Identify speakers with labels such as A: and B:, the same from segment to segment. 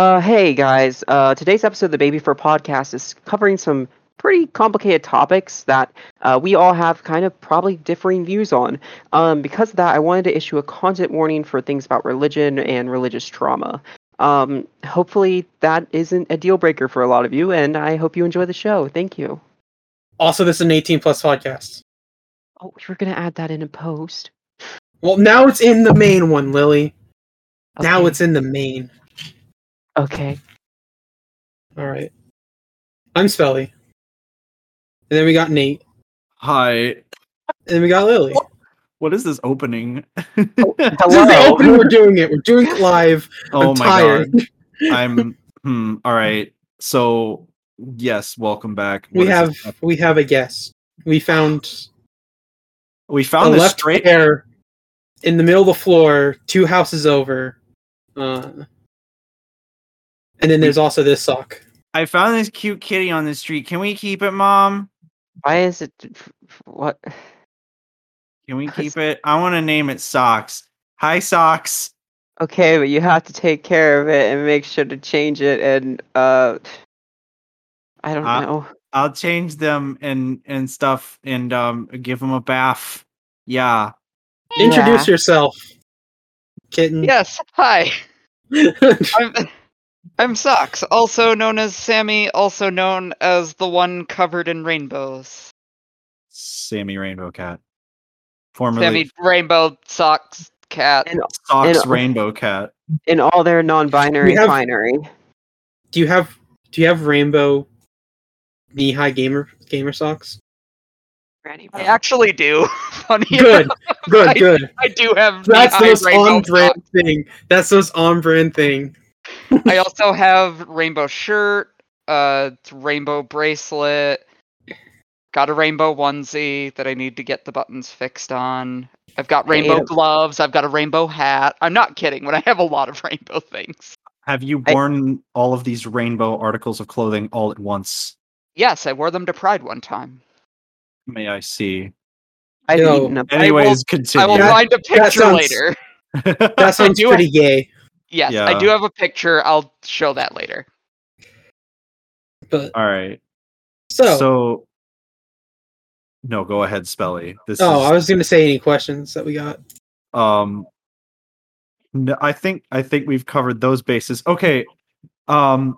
A: Uh, hey guys, uh, today's episode of the Baby Fur podcast is covering some pretty complicated topics that uh, we all have kind of probably differing views on. Um, because of that, I wanted to issue a content warning for things about religion and religious trauma. Um, hopefully, that isn't a deal breaker for a lot of you, and I hope you enjoy the show. Thank you.
B: Also, this is an 18 plus podcast.
A: Oh, you're gonna add that in a post.
B: Well, now it's in the main one, Lily. Now it's in the main.
A: Okay.
B: All right. I'm Spelly. And then we got Nate.
C: Hi.
B: And then we got Lily.
C: What is this opening?
B: This is the opening. We're doing it. We're doing it live.
C: oh
B: I'm
C: my
B: tired.
C: god. I'm hmm. All right. So yes, welcome back.
B: We have we have a guest. We found
C: we
B: a
C: found this
B: left
C: straight.
B: chair in the middle of the floor, two houses over. Uh, and then there's also this sock.
C: I found this cute kitty on the street. Can we keep it, mom?
A: Why is it? What?
C: Can we keep it? I want to name it Socks. Hi, Socks.
A: Okay, but you have to take care of it and make sure to change it and uh I don't
C: Uh,
A: know.
C: I'll change them and and stuff and um give them a bath. Yeah.
B: Introduce
A: Yeah.
B: yourself, kitten.
D: Yes, hi. I'm, I'm Socks, also known as Sammy, also known as the one covered in rainbows.
C: Sammy Rainbow Cat. Formerly
D: Sammy Rainbow Socks Cat.
A: And
C: Socks
A: and-
C: Rainbow Cat.
A: in all their non-binary
B: We have-
A: binary.
B: do you have do you have rainbow knee high gamer gamer socks?
D: I actually do. Funny
B: Good,
D: enough,
B: good,
D: I-
B: good.
D: I do have
B: That's the
D: knee-high
B: most on brand
D: socks.
B: thing. That's the most on brand thing.
D: I also have rainbow shirt, uh, rainbow bracelet. Got a rainbow onesie that I need to get the buttons fixed on. I've got rainbow
A: a-
D: gloves. I've got a rainbow hat. I'm not kidding. When I have a lot of rainbow things.
C: Have you
A: I-
C: worn all of these rainbow articles of clothing all at once?
D: Yes, I wore them to Pride one time.
C: May I see?
A: I've
B: Yo,
A: eaten a
D: I will-
C: Anyways, continue.
D: I will find a picture
B: sounds-
D: later.
B: That sounds pretty gay.
D: Yes, I do have a picture. I'll show that later.
B: But
C: all right.
B: so,
C: So, no, go ahead, Spelly. This
B: oh,
C: is
B: I was gonna say any questions that we got.
C: um no, I think I think we've covered those bases. Okay. Um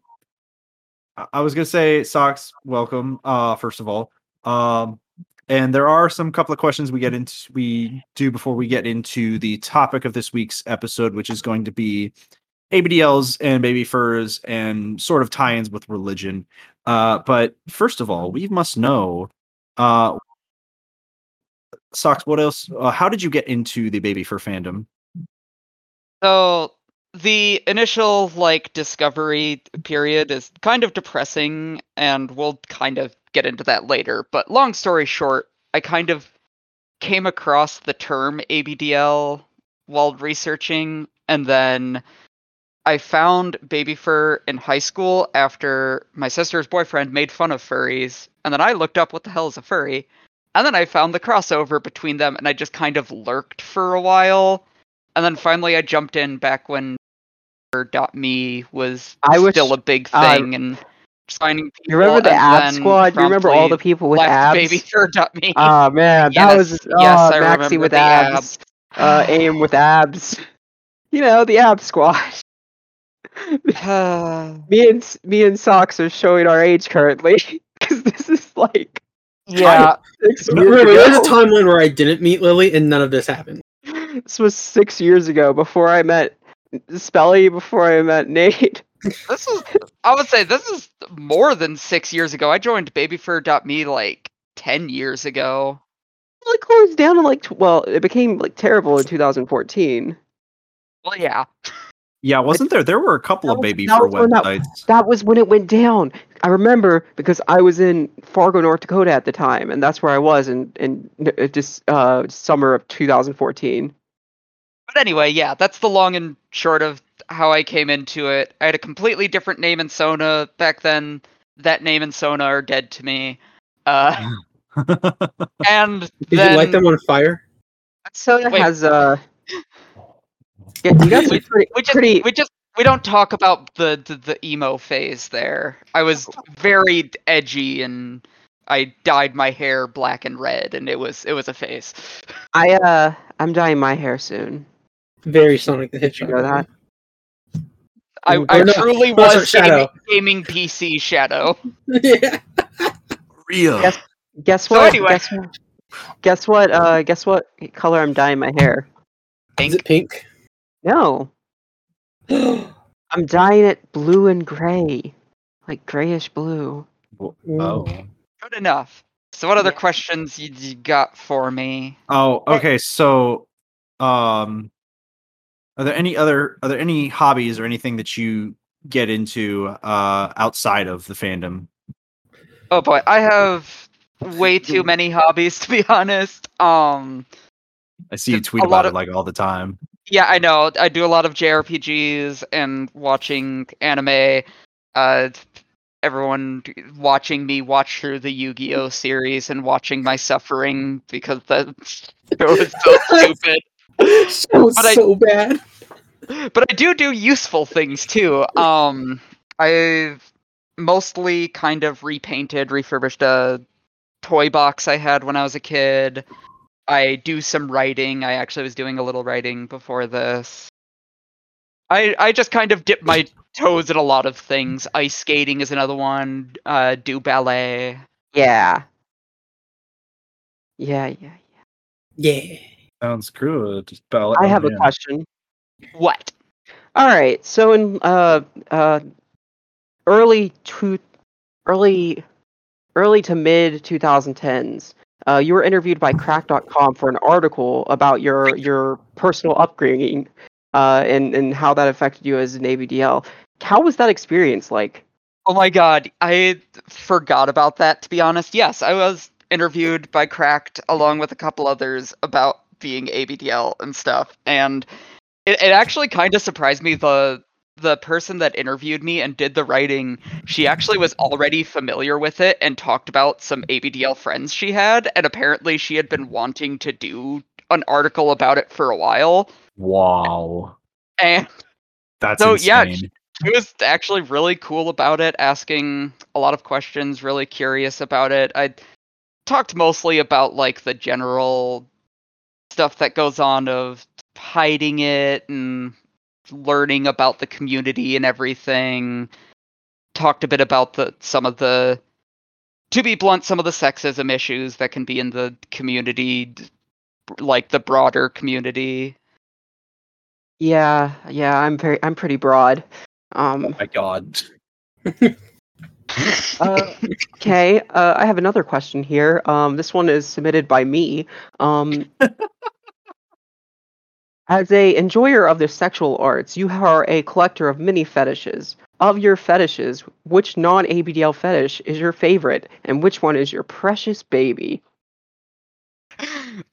C: I- I was gonna say socks, welcome, uh, first of all. Um and there are some couple of questions we get into we do before we get into the topic of this week's episode, which is going to be ABDLs and baby furs and sort of tie-ins with religion. Uh, but first of all, we must know uh Socks, what else? Uh, how did you get into the baby fur fandom?
D: So the initial like discovery period is kind of depressing and we'll kind of get into that later, but long story short, I kind of came across the term ABDL while researching and then I found baby fur in high school after my sister's boyfriend made fun of furries and then I looked up what the hell is a furry and then I found the crossover between them and I just kind of lurked for a while and then finally, I jumped in back when .me was
A: I wish-
D: still a big
A: uh,
D: thing, and just finding people.
A: You remember the
D: and
A: ab
D: then
A: squad? You remember all the people with
D: left
A: abs?
D: me.
A: Oh man, that was
D: yes,
A: oh,
D: I
A: Maxi
D: remember
A: with
D: the
A: abs. Uh, aim with abs. You know the ab squad. me and me and socks are showing our age currently because this is like
D: yeah,
A: six years
B: Remember, there's a
A: ago.
B: timeline where I didn't meet Lily and none of this happened.
A: This was six years ago before I met Spelly, before I met Nate.
D: This is. I would say this is more than six years ago. I joined BabyFur.me like ten years ago.
A: It like closed down in like well, it became like terrible in 2014.
D: Well, yeah.
C: Yeah, wasn't there? There were a couple
A: That
C: of
A: was-
C: baby
A: that
C: fur
A: was that-
C: websites.
A: That was when it went down. I remember because I was in Fargo, North Dakota at the time, and that's where I was in in n- just uh, summer of 2014.
D: But anyway, yeah, that's the long and short of how I came into it. I had a completely different name in Sona back then. That name and Sona are dead to me. Uh, and
B: Did
D: then
B: you light them on fire?
A: So it
D: Wait.
A: has uh, yeah, you got
D: We-
A: pretty,
D: we just
A: pretty
D: we just we don't talk about the, the the emo phase there. I was very edgy and I dyed my hair black and red, and it was it was a phase.
A: I uh, I'm dyeing my hair soon.
B: Very Sonic the
A: Did you know
B: Hedgehog.
A: that?
D: I,
B: Or
D: I truly
B: no,
D: was
B: Shadow.
D: gaming, gaming PC Shadow.
B: yeah.
C: Real.
A: Yes. Guess
D: So
A: what?
D: anyway.
A: Guess what? Guess what? Uh, guess what color I'm dyeing my hair?
B: Is it pink?
A: No, I'm dyeing it blue and gray, like grayish blue.
C: Oh.
D: Good enough. So, what other questions you, you got for me?
C: Oh, okay. So, um, are there any other are there any hobbies or anything that you get into uh outside of the fandom?
D: Oh boy, I have way too many hobbies to be honest. Um,
C: I see you tweet about
D: of-
C: it like all the time.
D: yeah, I know. I do a lot of JRPGs and watching anime. Uh, everyone watching me watch through the Yu-Gi-Oh series and watching my suffering because that it was so stupid.
B: So
D: But I-
B: so bad.
D: but I do do useful things too. Um, I've mostly kind of repainted, refurbished a toy box I had when I was a kid. I do some writing. I actually was doing a little writing before this. I I just kind of dip my toes in a lot of things. Ice skating is another one. Uh, do ballet.
A: Yeah. Yeah, yeah.
B: Yeah.
C: Sounds good. Bell-
A: I have a question.
D: What?
A: All right. So in uh uh early to early early to mid 2010s, uh, you were interviewed by Cracked.com for an article about your your personal upbringing uh, and and how that affected you as an ABDL. How was that experience like?
D: Oh my god, I forgot about that to be honest. Yes, I was interviewed by Cracked along with a couple others about being ABDL and stuff. And it, it actually kind of surprised me the the person that interviewed me and did the writing, she actually was already familiar with it and talked about some ABDL friends she had and apparently she had been wanting to do an article about it for a while.
C: Wow.
D: And
C: That's
D: So, yeah,
C: she,
D: he was actually really cool about it, asking a lot of questions, really curious about it. I talked mostly about like the general stuff that goes on of hiding it and learning about the community and everything. Talked a bit about the some of the to be blunt, some of the sexism issues that can be in the community like the broader community.
A: Yeah, yeah. I'm very I'm pretty broad. Um,
C: my god.
A: Uh, okay, uh, I have another question here. Um, this one is submitted by me. Um, as a enjoyer of the sexual arts, you are a collector of many fetishes. Of your fetishes, which non-ABDL fetish is your favorite, and which one is your precious baby?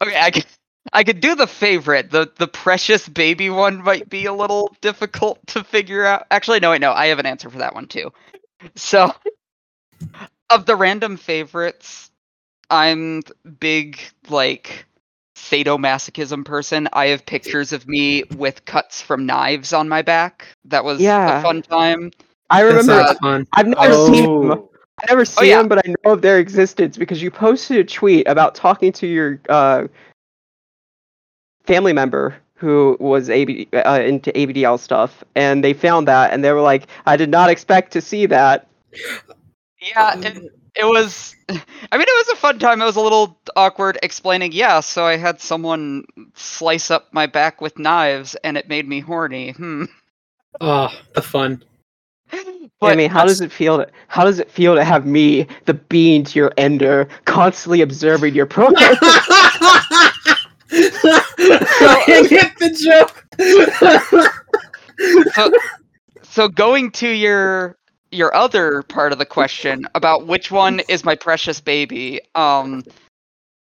D: okay, I could I could do the favorite. The the precious baby one might be a little difficult to figure out. Actually, no, wait, no, I have an answer for that one too. So, of the random favorites, I'm big like sadomasochism person. I have pictures of me with cuts from knives on my back. That was
A: Yeah.
D: a fun time.
A: I remember.
B: sounds fun.
A: I've never seen them.
C: Oh,
A: I've never seen
D: yeah.
A: them, but I know of their existence because you posted a tweet about talking to your uh, family member who was AB, uh, into ABDL stuff, and they found that, and they were like, "I did not expect to see that."
D: Yeah, it, it was. I mean, it was a fun time. It was a little awkward explaining. Yeah, so I had someone slice up my back with knives, and it made me horny. Hmm.
B: Ah, the fun.
A: I mean, how does it feel? To, how does it feel to have me, the bean to your ender, constantly observing your progress?
B: I get the joke.
D: so, so going to your your other part of the question about which one is my precious baby. Um,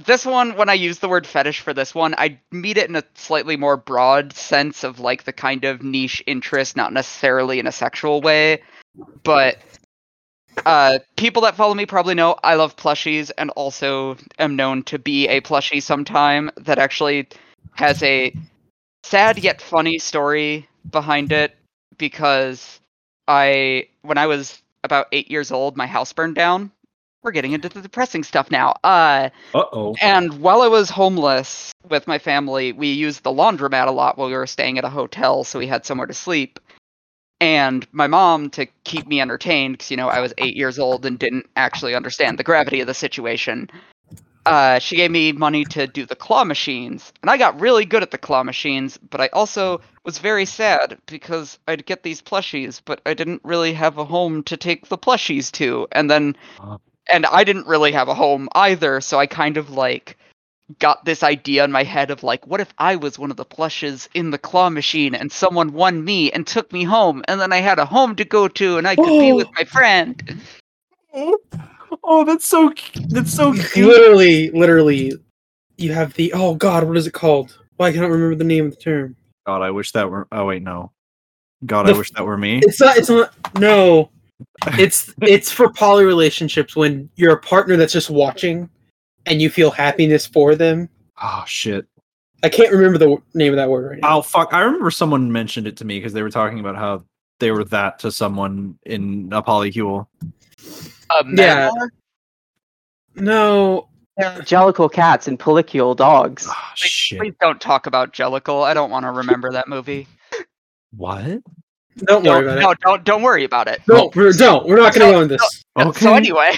D: this one, when I use the word fetish for this one, I mean it in a slightly more broad sense of like the kind of niche interest, not necessarily in a sexual way, but uh, people that follow me probably know I love plushies and also am known to be a plushie sometime that actually has a sad yet funny story behind it because I when I was about eight years old, my house burned down. We're getting into the depressing stuff now. Uh,
C: oh.
D: and while I was homeless with my family, we used the laundromat a lot while we were staying at a hotel, so we had somewhere to sleep. And my mom, to keep me entertained, because you know I was eight years old and didn't actually understand the gravity of the situation, uh, she gave me money to do the claw machines, and I got really good at the claw machines. But I also was very sad because I'd get these plushies, but I didn't really have a home to take the plushies to, and then
C: Uh.
D: and I didn't really have a home either, so I kind of like got this idea in my head of like, what if I was one of the plushes in the claw machine and someone won me and took me home, and then I had a home to go to and I could be with my friend.
C: Oh, that's so that's so cute.
B: literally, literally, you have the oh god, what is it called? Why can't I remember the name of the term?
C: God, I wish that were. Oh wait, no. God,
B: The
C: I
B: f-
C: wish that were me.
B: It's not. It's not. No, it's it's for poly relationships when you're a partner that's just watching, and you feel happiness for them.
C: Oh shit.
B: I can't remember the name of that word right now.
C: Oh fuck! I remember someone mentioned it to me because they were talking about how they were that to someone in a polycule.
D: A
B: Yeah.
D: metaphor?
B: No,
A: Jellicle cats and polycule dogs.
C: Oh shit!
D: Please don't talk about Jellicle. I don't want to remember that movie.
C: What?
B: don't worry
D: Don't,
B: about
D: no,
B: it.
D: don't don't worry about it.
B: No, we're, don't. We're not going to go on this.
C: Okay.
D: So anyway,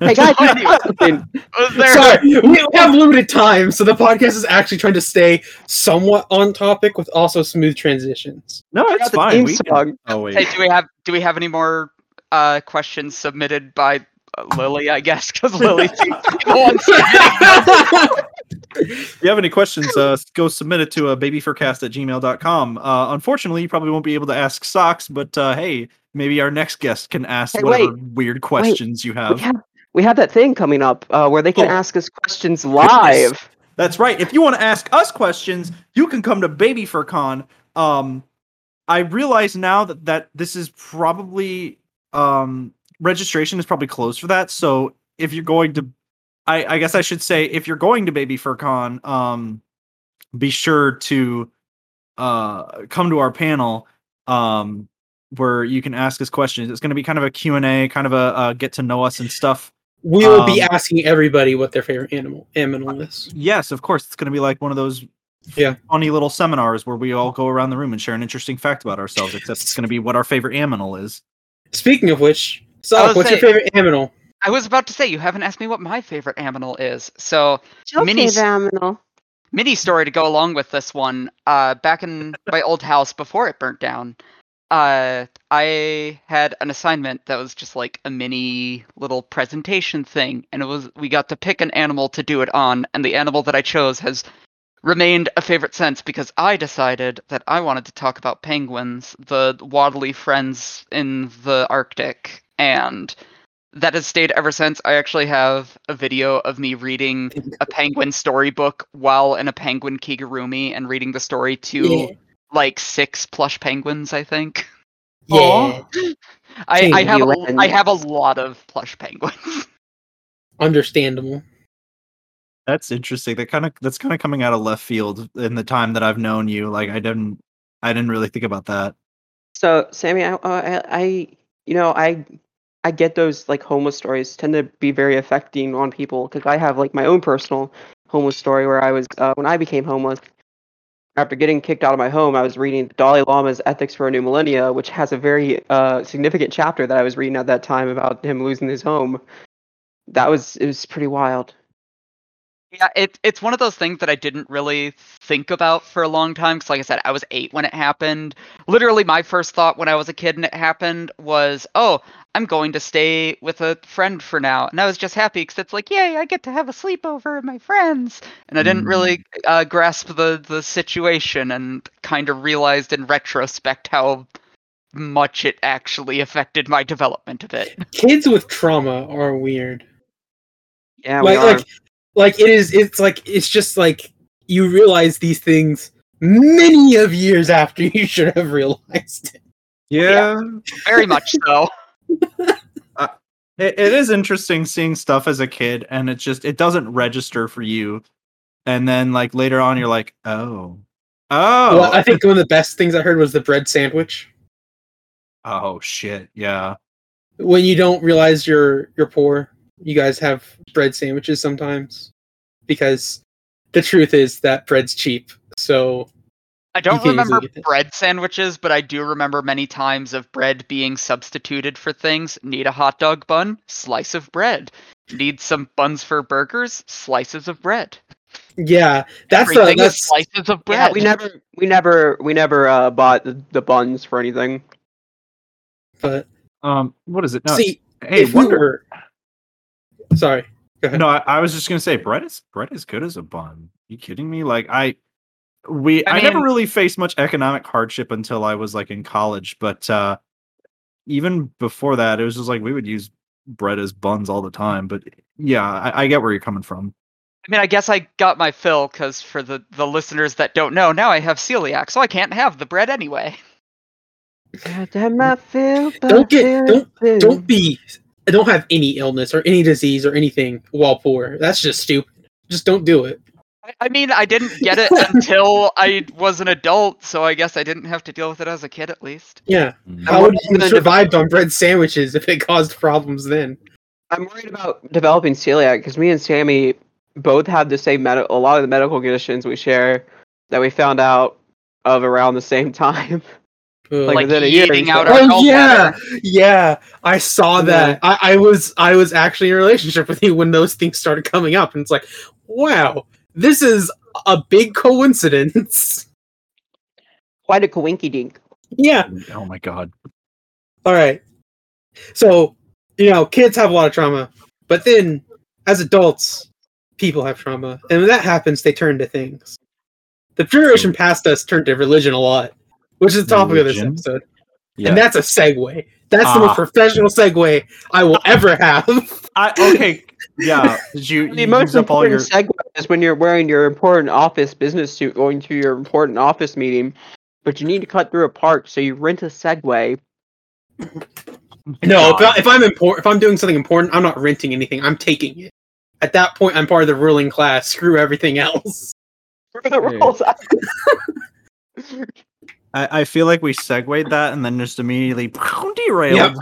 A: Hey guys, you something.
D: there,
B: Sorry, we have limited time, so the podcast is actually trying to stay somewhat on topic with also smooth transitions.
C: No,
A: I
C: it's
A: got the
C: fine. We can- Oh wait.
D: Hey, do we have do we have any more uh, questions submitted by uh, Lily? I guess because Lily seems to be the one submitting them.
C: If you have any questions, uh, go submit it to uh, babyfurcast at gmail.com. Uh, unfortunately, you probably won't be able to ask Socks, but uh, hey, maybe our next guest can ask
A: Hey,
C: whatever
A: wait.
C: weird questions you
A: We
C: have.
A: have we have that thing coming up uh, where they can
C: Oh.
A: ask us questions live.
C: That's right. If you want to ask us questions, you can come to Baby Fur Con. Um, I realize now that that this is probably um registration is probably closed for that. So if you're going to, I, I guess I should say if you're going to Baby Fur Con, um, be sure to uh come to our panel um where you can ask us questions. It's going to be kind of a Q and A, kind of a uh, get to know us and stuff.
B: We will be
C: Um,
B: asking everybody what their favorite animal animal is.
C: Yes, of course. It's going to be like one of those
B: Yeah.
C: funny little seminars where we all go around the room and share an interesting fact about ourselves, except it's going to be what our favorite animal is.
B: Speaking of which,
D: I
B: Sock,
D: was
B: what's your favorite animal?
D: I was about to say you haven't asked me what my favorite aminal is. So Mini-
A: Minis.
D: mini story to go along with this one. Uh, back in my old house before it burnt down, uh, I had an assignment that was just like a mini little presentation thing, and it was we got to pick an animal to do it on, and the animal that I chose has remained a favorite since because I decided that I wanted to talk about penguins, the waddly friends in the Arctic, and that has stayed ever since. I actually have a video of me reading a penguin storybook while in a penguin kigurumi and reading the story to
B: Yeah.
D: like six plush penguins, I think.
B: Yeah,
D: I, I have a,
A: Penguin.
D: I have a lot of plush penguins.
B: understandable.
C: That's interesting. That kind of that's kind of coming out of left field in the time that I've known you. Like I didn't I didn't really think about that.
A: So, Sammy, I, uh, I, I, you know, I, I get those like homeless stories tend to be very affecting on people because I have like my own personal homeless story where I was uh, when I became homeless. After getting kicked out of my home, I was reading Dalai Lama's Ethics for a New Millennia, which has a very uh, significant chapter that I was reading at that time about him losing his home. That was it was pretty wild.
D: Yeah, it, it's one of those things that I didn't really think about for a long time. Because, like I said, I was eight when it happened. Literally, my first thought when I was a kid and it happened was, oh, I'm going to stay with a friend for now. And I was just happy because it's like, yay, I get to have a sleepover with my friends. And I didn't really uh, grasp the, the situation and kind of realized in retrospect how much it actually affected my development of it.
B: Kids with trauma are weird.
A: Yeah, we
B: like,
A: are.
B: like, like it is. It's like it's just like you realize these things many of years after you should have realized it.
C: Yeah.
D: Very much so.
C: Uh, it, it is interesting seeing stuff as a kid and it just it doesn't register for you. And then like later on you're like, "Oh. Oh."
B: Well, I think one of the best things I heard was the bread sandwich.
C: Oh shit! Yeah.
B: When you don't realize you're you're poor, you guys have bread sandwiches sometimes because the truth is that bread's cheap. So
D: I don't remember
B: easily get that.
D: bread sandwiches, but I do remember many times of bread being substituted for things. Need a hot dog bun? Slice of bread. Need some buns for burgers? Slices of bread.
B: yeah, that's the
D: Everything is
B: that's
D: slices of bread.
A: Yeah, we never, we never, we never uh, bought the, the buns for anything.
B: but
C: Um. What is it? No.
B: see
C: hey,
B: if we
C: Wonder.
B: were sorry. Go ahead.
C: No, I, I was just gonna say bread is bread is good as a bun. you kidding me? Like I, we
D: I
C: I, never really faced much economic hardship until I was like in college, but uh even before that, it was just like we would use bread as buns all the time. But yeah, I, I get where you're coming from.
D: I mean, I guess I got my fill because for the, the listeners that don't know, now I have celiac, so I can't have the bread anyway.
A: Goddamn, I feel
B: Don't get- don't- don't be don't have any illness or any disease or anything while poor. That's just stupid. Just don't do it.
D: I, I mean, I didn't get it until I was an adult, so I guess I didn't have to deal with it as a kid at least.
B: Yeah.
C: Mm.
B: How would you have survived on bread sandwiches if it caused problems then?
A: I'm worried about developing celiac because me and Sammy both have the same med- a lot of the medical conditions we share that we found out of around the same time.
B: Ugh.
A: Like
D: Like
A: within a year,
D: eating out our
B: oh
D: gallbladder.
B: yeah, yeah. I saw
A: Yeah.
B: that. I, I was I was actually in a relationship with you when those things started coming up, and it's like, wow, this is a big coincidence.
A: Quite a coinky dink.
B: yeah.
C: Oh my god.
B: All right. So you know, kids have a lot of trauma, but then as adults, people have trauma, and when that happens, they turn to things. The generation past us turned to religion a lot, which is the topic of this episode.
C: Yeah.
B: And that's a segue. That's the
C: Ah.
B: most professional segue I will ever have.
C: I okay. Yeah. Did you,
A: The
C: you
A: most
C: use up all
A: important
C: your
A: segue is when you're wearing your important office business suit going to your important office meeting, but you need to cut through a park, so you rent a Segway.
B: No, if,
C: God.
B: I, if I'm important, if I'm doing something important, I'm not renting anything. I'm taking it. At that point, I'm part of the ruling class. Screw everything else.
A: For the rules.
C: I, I feel like we segued that and then just immediately derailed.
B: Yeah.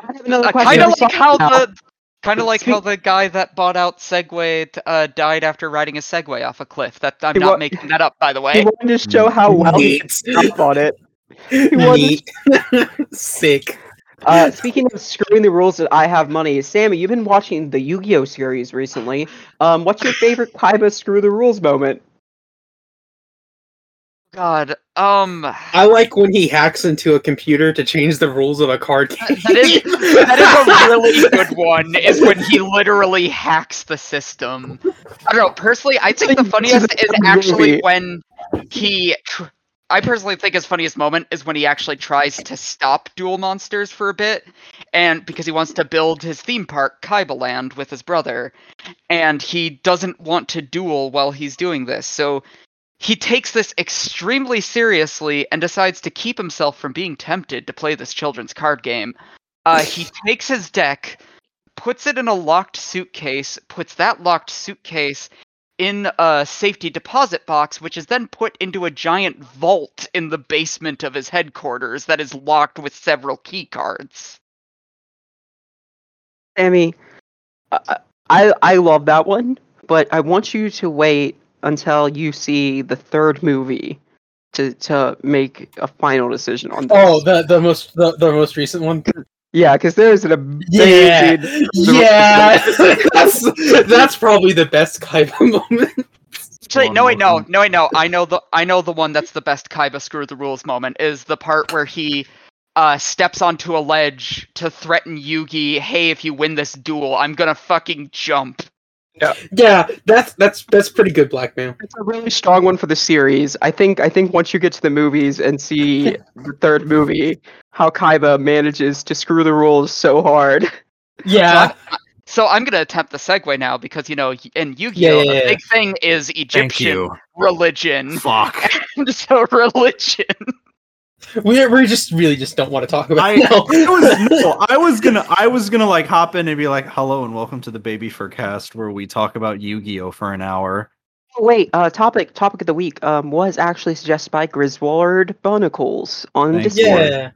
A: I have another question.
D: kind of
A: for
D: like how
A: Saul now.
D: the kind of like how the guy that bought out Segway t- uh, died after riding a Segway off a cliff. That I'm
A: He
D: not
A: wa-
D: making that up, by the way.
A: He
D: way.
A: wanted to show how well he
B: Neat.
A: could stop on it. wanted-
B: Neat. Sick.
A: Uh, speaking of screwing the rules that I have money, Sammy, you've been watching the Yu-Gi-Oh series recently. Um, what's your favorite Kaiba screw the rules moment?
D: God, um,
B: I like when he hacks into a computer to change the rules of a card game.
D: that is that is a really good one. Is when he literally hacks the system. I don't know. Personally, I think the funniest is actually when he. Tr- I personally think his funniest moment is when he actually tries to stop Duel Monsters for a bit, and because he wants to build his theme park, Kaiba Land, with his brother, and he doesn't want to duel while he's doing this. So he takes this extremely seriously and decides to keep himself from being tempted to play this children's card game. Uh, he takes his deck, puts it in a locked suitcase, puts that locked suitcase in a safety deposit box, which is then put into a giant vault in the basement of his headquarters that is locked with several key cards.
A: Sammy, I, I I love that one, but I want you to wait until you see the third movie to to make a final decision on this.
B: Oh, the the most the, the most recent one.
A: yeah, because there's an amazing.
B: Yeah, yeah. that's that's probably the best Kaiba moment.
D: Actually, no, wait, no,
C: more.
D: no, wait, no. I know the I know the one that's the best Kaiba screw the rules moment is the part where he uh, steps onto a ledge to threaten Yugi. Hey, if you win this duel, I'm gonna fucking jump.
B: Yeah, yeah, that's that's that's pretty good blackmail.
A: It's a really strong one for the series. I think I think once you get to the movies and see the third movie, how Kaiba manages to screw the rules so hard.
B: Yeah,
D: So I'm gonna attempt the segue now because you know in Yu-Gi-Oh,
B: Yeah, yeah, yeah.
D: the big thing is
C: Thank
D: Egyptian
C: you.
D: religion.
C: Fuck.
D: And so religion.
B: We we just really just don't want to talk about
C: I,
B: it now.
C: I was no, I was gonna I was gonna like hop in and be like, hello and welcome to the Baby Fur cast where we talk about Yu-Gi-Oh for an hour.
A: Oh, wait, uh, topic topic of the week um was actually suggested by Griswold Bonicles on
C: Thank
A: Discord.
B: yeah,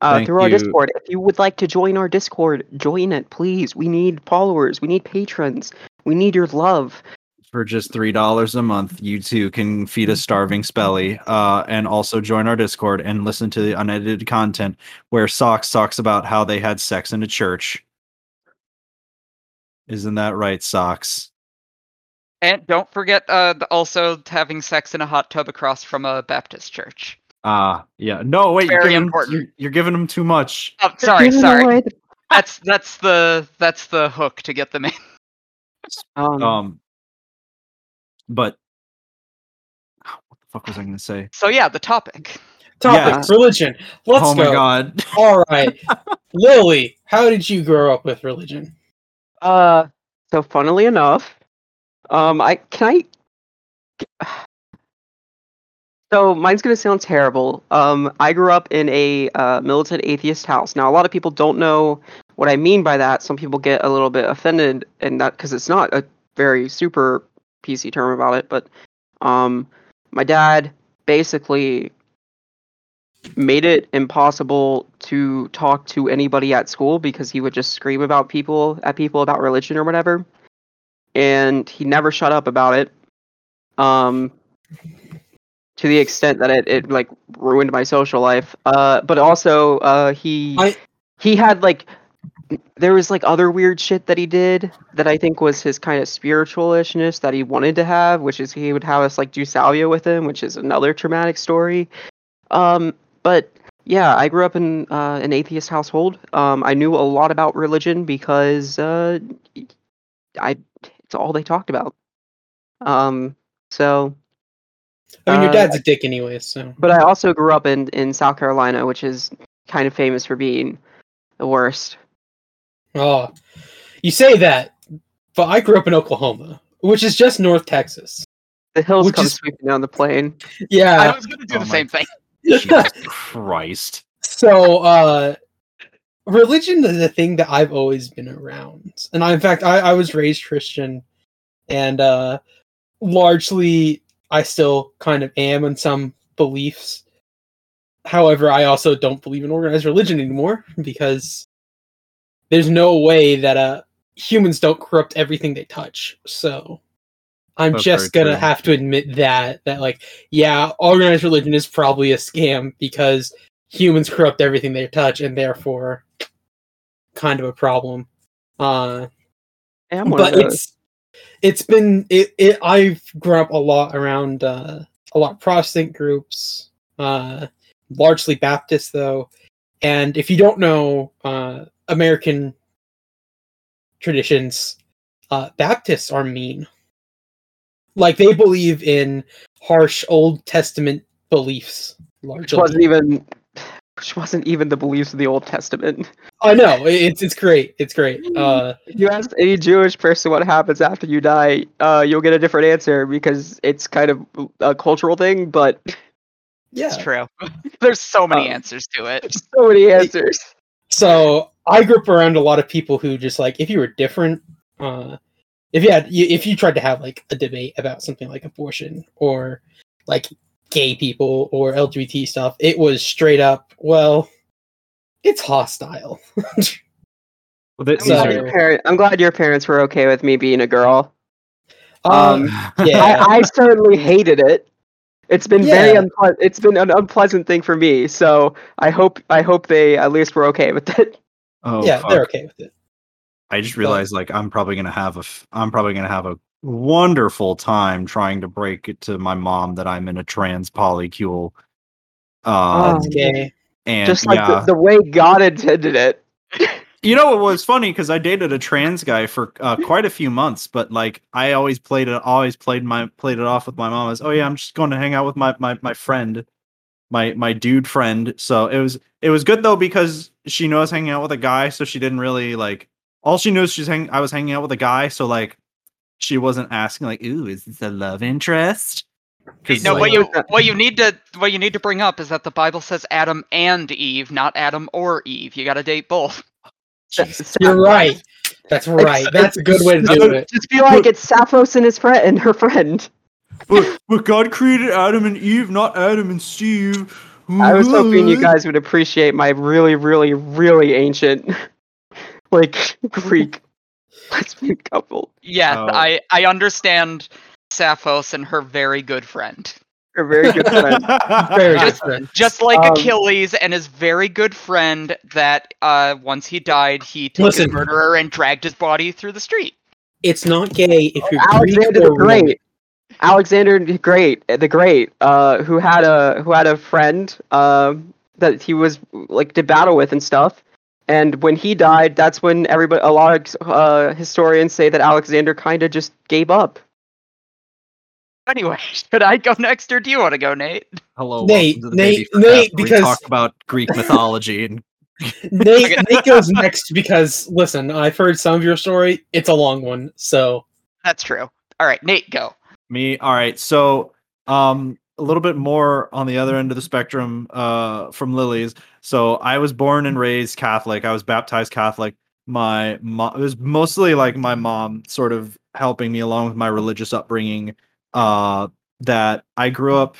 A: uh,
C: Thank
A: through our
C: you.
A: Discord. If you would like to join our Discord, join it, please. We need followers. We need patrons. We need your love.
C: For just three dollars a month, you too can feed a starving spelly, uh, and also join our Discord and listen to the unedited content where Socks talks about how they had sex in a church. Isn't that right, Socks?
D: And don't forget uh, also having sex in a hot tub across from a Baptist church.
C: Ah, yeah. No, wait. You're
D: Very
C: giving,
D: important.
C: You're, you're giving them too much.
D: Oh, sorry, sorry.
A: the-
D: That's that's the that's the hook to get them in.
A: um,
C: Um, but what the fuck was I going to say?
D: So yeah, the topic.
B: Topics, religion. Let's
C: oh
B: go.
C: my god.
B: All right, Lily, how did you grow up with religion?
A: Uh, so funnily enough, um, I can I. So mine's gonna sound terrible. Um, I grew up in a uh, militant atheist house. Now a lot of people don't know what I mean by that. Some people get a little bit offended, and that because it's not a very super PC term about it. But um, my dad basically made it impossible to talk to anybody at school because he would just scream about people at people about religion or whatever and he never shut up about it um to the extent that it, it like ruined my social life uh but also uh he
B: I-
A: he had like there was like other weird shit that he did that I think was his kind of spiritualishness that he wanted to have, which is he would have us like do salvia with him, which is another traumatic story. Um, but yeah, I grew up in uh, an atheist household. Um, I knew a lot about religion because uh, I it's all they talked about. Um, so,
B: I mean, your
A: Uh,
B: dad's a dick anyway, so.
A: but I also grew up in in South Carolina, which is kind of famous for being the worst.
B: Oh, you say that, but I grew up in Oklahoma, which is just North Texas.
A: The hills
B: Which
A: come
B: is-
A: sweeping down the plain.
B: Yeah, I
D: was gonna do
C: Oh
D: the
C: my-
D: same thing.
C: Jesus Christ.
B: so, uh, religion is a thing that I've always been around, and I, in fact, I, I was raised Christian, and uh, largely I still kind of am in some beliefs. However, I also don't believe in organized religion anymore because there's no way that uh humans don't corrupt everything they touch. So I'm
C: That's
B: just gonna
C: true.
B: have to admit that that like yeah, organized religion is probably a scam because humans corrupt everything they touch and therefore kind of a problem. Uh
A: Hey, I'm one of
B: but
A: those.
B: it's it's been it, it I've grown up a lot around uh a lot of Protestant groups, uh largely Baptist though. And if you don't know uh American traditions, uh Baptists are mean. Like they believe in harsh Old Testament beliefs
A: which
B: largely.
A: wasn't even which wasn't even the beliefs of the Old Testament.
B: I know, it's it's great. It's great. Uh
A: If you ask any Jewish person what happens after you die, uh, you'll get a different answer because it's kind of a cultural thing, but
B: yeah.
D: It's true. There's so many
A: Um,
D: answers to it.
A: there's so many answers.
B: So I grew up around a lot of people who just like if you were different, uh, if you had if you tried to have like a debate about something like abortion or like gay people or LGBT stuff, it was straight up. Well, it's hostile.
C: Well, th-
A: I'm glad,
B: So-
A: your parent, I'm glad your parents were okay with me being a girl.
B: um,
C: are-
B: yeah.
A: I, I certainly hated it. It's been very
B: Yeah.
A: unple- it's been an unpleasant thing for me. So I hope I hope they at least were okay with it.
C: oh,
B: yeah,
C: fuck.
B: they're okay with it.
C: I just realized like I'm probably gonna have a f- I'm probably gonna have a wonderful time trying to break it to my mom that I'm in a trans polycule. Uh,
B: That's
A: Oh,
B: gay.
C: and
A: Just like
C: yeah,
A: the, the way God intended it.
C: You know it was funny because I dated a trans guy for uh, quite a few months, but like I always played it, always played my played it off with my mom as, oh yeah, I'm just going to hang out with my my my friend, my my dude friend. So it was it was good though because she knew I was hanging out with a guy, so she didn't really like. All she knew is she's hang. I was hanging out with a guy, so like she wasn't asking like, ooh, is this a love interest? 'Cause,
D: No,
C: like-
D: what you what you need to what you need to bring up is that the Bible says Adam and Eve, not Adam or Eve. You got to date both.
C: Jesus.
B: You're right. That's right. That's a good way to do it.
A: Just be like it's Sappho's and his friend and her friend.
C: but, but God created Adam and Eve, not Adam and Steve.
A: I was hoping you guys would appreciate my really, really, really ancient, like Greek lesbian couple.
D: Yes,
C: Oh.
D: I I understand Sappho's and her very good friend.
A: They're very good friends.
B: Very
D: Just-
B: good friend.
D: Just like
A: Um,
D: Achilles and his very good friend that uh once he died, he took
B: Listen.
D: his murderer and dragged his body through the street.
B: It's not gay if you're
A: Alexander the
B: or Roman.
A: Great. Alexander the Great, the Great, uh, who had a who had a friend um, that he was like did battle with and stuff. And when he died, that's when everybody, a lot of uh, historians say that Alexander kind of just gave up.
D: Anyway, should I go next or do you want to go, Nate?
C: Hello,
B: Nate,
C: welcome to the
B: Nate, Nate, because-
C: we talk about Greek mythology and
B: Nate, Nate goes next because listen, I've heard some of your story. It's a long one, so
D: That's true. All right, Nate, go.
C: Me, all right. So, um, a little bit more on the other end of the spectrum, uh, from Lily's. So, I was born and raised Catholic. I was baptized Catholic. My mom, it was mostly like my mom sort of helping me along with my religious upbringing. Uh, that I grew up,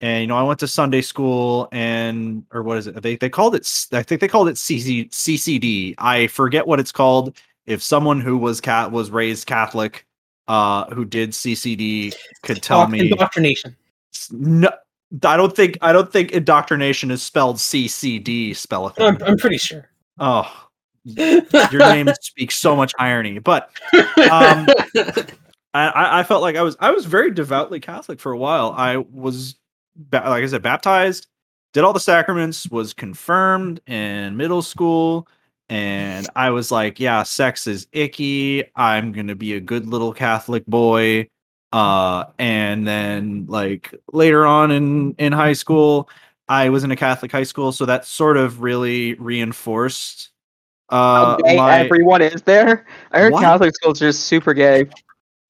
C: and you know, I went to Sunday school, and or what is it? They they called it. I think they called it CC, CCD. I forget what it's called. If someone who was cat was raised Catholic uh who did CCD could tell me
B: indoctrination.
C: no I don't think I don't think indoctrination is spelled CCD spell it.
B: I'm, I'm pretty sure.
C: Oh, your name speaks so much irony. But Um, I- I, felt like I was I was very devoutly Catholic for a while. I was like I said baptized, did all the sacraments, was confirmed in middle school, and I was like, yeah, sex is icky. I'm gonna be a good little Catholic boy. Uh, and then like later on in in high school, I was in a Catholic high school, so that sort of really reinforced. Uh,
A: gay
C: my-
A: everyone is there. I heard
C: What?
A: Catholic schools are just super gay.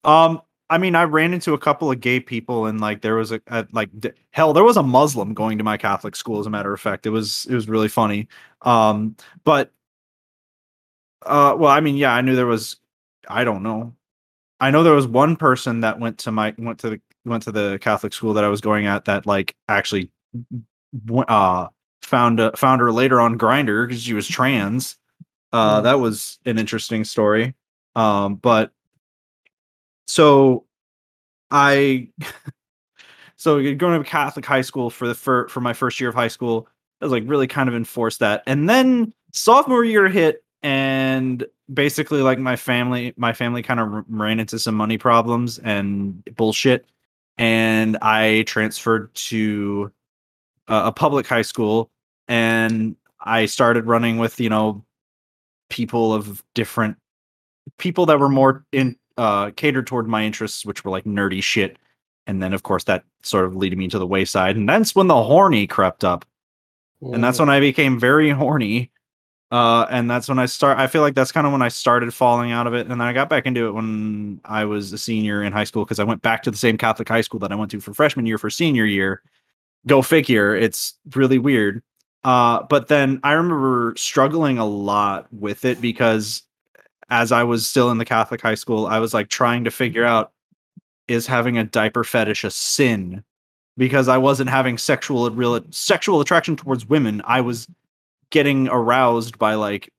C: Um, I mean, I ran into a couple of gay people, and like there was a, a like d- hell, there was a Muslim going to my Catholic school. As a matter of fact, it was it was really funny. Um, but uh, well, I mean, yeah, I knew there was. I don't know. I know there was one person that went to my went to the went to the Catholic school that I was going at that like actually uh found a, found her later on Grindr because she was trans. Uh, that was an interesting story. Um, but so I so going to Catholic high school for the for, for my first year of high school, I was like really kind of enforced that. And then sophomore year hit and basically like my family my family kind of ran into some money problems and bullshit and I transferred to a, a public high school and I started running with, you know, people of different people that were more in uh catered toward my interests which were like nerdy shit. And then of course that sort of leading me to the wayside. And that's when the horny crept up. And that's when i became very horny. Uh and that's when i start i feel like that's kind of when i started falling out of it. And then i got back into it when i was a senior in high school because i went back to the same catholic high school that i went to for freshman year for senior year. Go figure it's really weird. Uh but then i remember struggling a lot with it because as I was still in the Catholic high school, I was like trying to figure out is having a diaper fetish a sin? Because I wasn't having sexual real sexual attraction towards women. I was getting aroused by like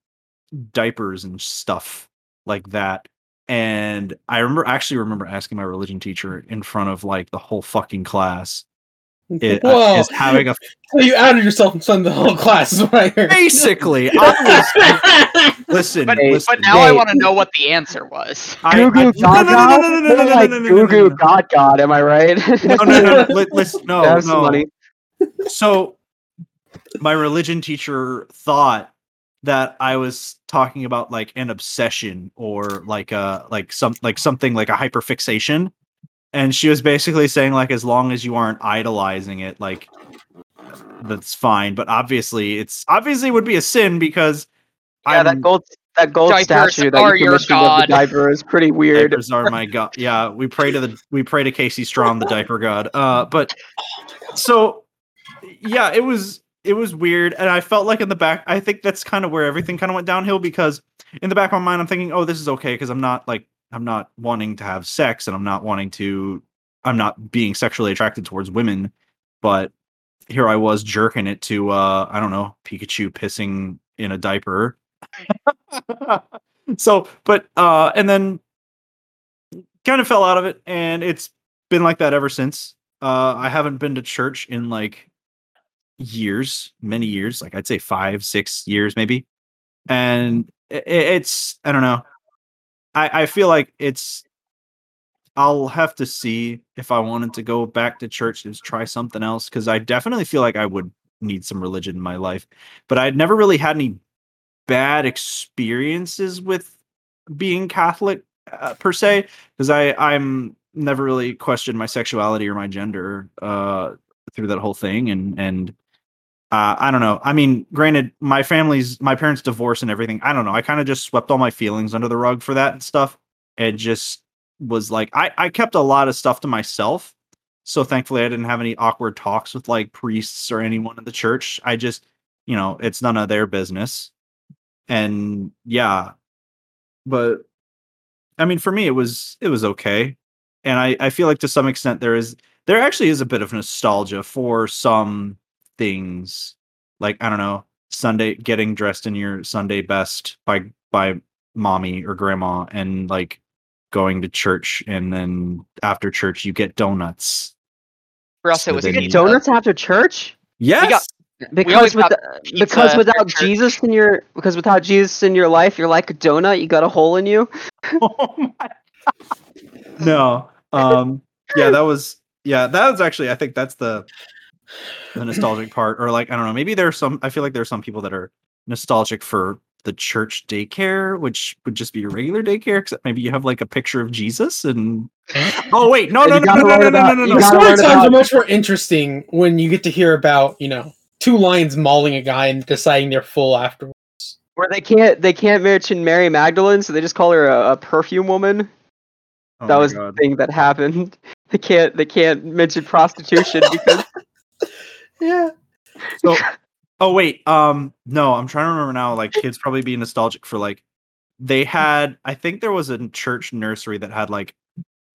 C: diapers and stuff like that. And I remember actually remember asking my religion teacher in front of like the whole fucking class. It, uh,
B: Whoa.
C: is having a
B: So you outed yourself in front of the whole class, is what I heard.
C: basically I was listen,
D: But,
C: listen.
D: but now I want to know what the answer was.
C: I-
A: Goo
C: I-
A: Goo Gaga?
C: no, no, no, no, no, no, no,
A: More
C: no,
A: like
C: no, no, no,
A: Goo Goo. God God, am I right?
C: no, no, no, no. Listen, no,
A: Have some
C: no.
A: money.
C: So, my religion teacher thought that I was talking about like an obsession or like a like some like something like a hyperfixation, and she was basically saying like as long as you aren't idolizing it, like that's fine. But obviously, it's obviously would be a sin because
A: Yeah, that
C: I'm-
A: gold that gold
D: Diapers
A: statue that
D: are
A: you commissioned of the diaper is pretty weird.
C: Diapers are my god. Yeah, we pray to the we pray to Casey Strom, the diaper god. Uh, but so yeah, it was it was weird, and I felt like in the back, I think that's kind of where everything kind of went downhill because in the back of my mind, I'm thinking, oh, this is okay because I'm not like I'm not wanting to have sex, and I'm not wanting to, I'm not being sexually attracted towards women, but here I was jerking it to uh I don't know Pikachu pissing in a diaper. so, but uh, and then kind of fell out of it, and it's been like that ever since. Uh, I haven't been to church in like years, many years, like I'd say five, six years maybe, and it, it's I don't know. I I feel like it's I'll have to see if I wanted to go back to church and try something else because I definitely feel like I would need some religion in my life, but I'd never really had any bad experiences with being Catholic uh, per se because I I'm never really questioned my sexuality or my gender uh, through that whole thing and and uh, I don't know. I mean, granted, my family's my parents divorced and everything. I don't know. I kind of just swept all my feelings under the rug for that and stuff, and just was like, I I kept a lot of stuff to myself. So thankfully, I didn't have any awkward talks with like priests or anyone in the church. I just, you know, it's none of their business. And yeah, but I mean, for me, it was it was okay, and I I feel like to some extent there is there actually is a bit of nostalgia for some things, like I don't know, Sunday getting dressed in your Sunday best by by mommy or grandma, and like going to church, and then after church you get donuts.
D: For us,
C: So
D: it was
C: then
A: You
C: you-
A: get donuts after church
C: Yes.
A: Because with the, because
D: after
A: without
D: church.
A: Jesus in your because without Jesus in your life, you're like a donut. You got a hole in you.
C: oh my God. no um yeah that was yeah that was actually i think that's the the nostalgic part or like i don't know maybe there's some i feel like there's some people that are nostalgic for the church daycare which would just be a regular daycare except maybe you have like a picture of jesus and oh wait no
A: And
C: no no no no no no no no no
B: story times
A: about-
B: are much more interesting when you get to hear about, you know, two lions mauling a guy and deciding they're full afterwards.
A: Where they can't they can't mention Mary Magdalene, so they just call her a, a perfume woman.
C: Oh
A: that was
C: God.
A: the thing that happened. They can't they can't mention prostitution because
B: Yeah.
C: So, oh wait, um, no, I'm trying to remember now. Like kids probably be nostalgic for like they had. I think there was a church nursery that had like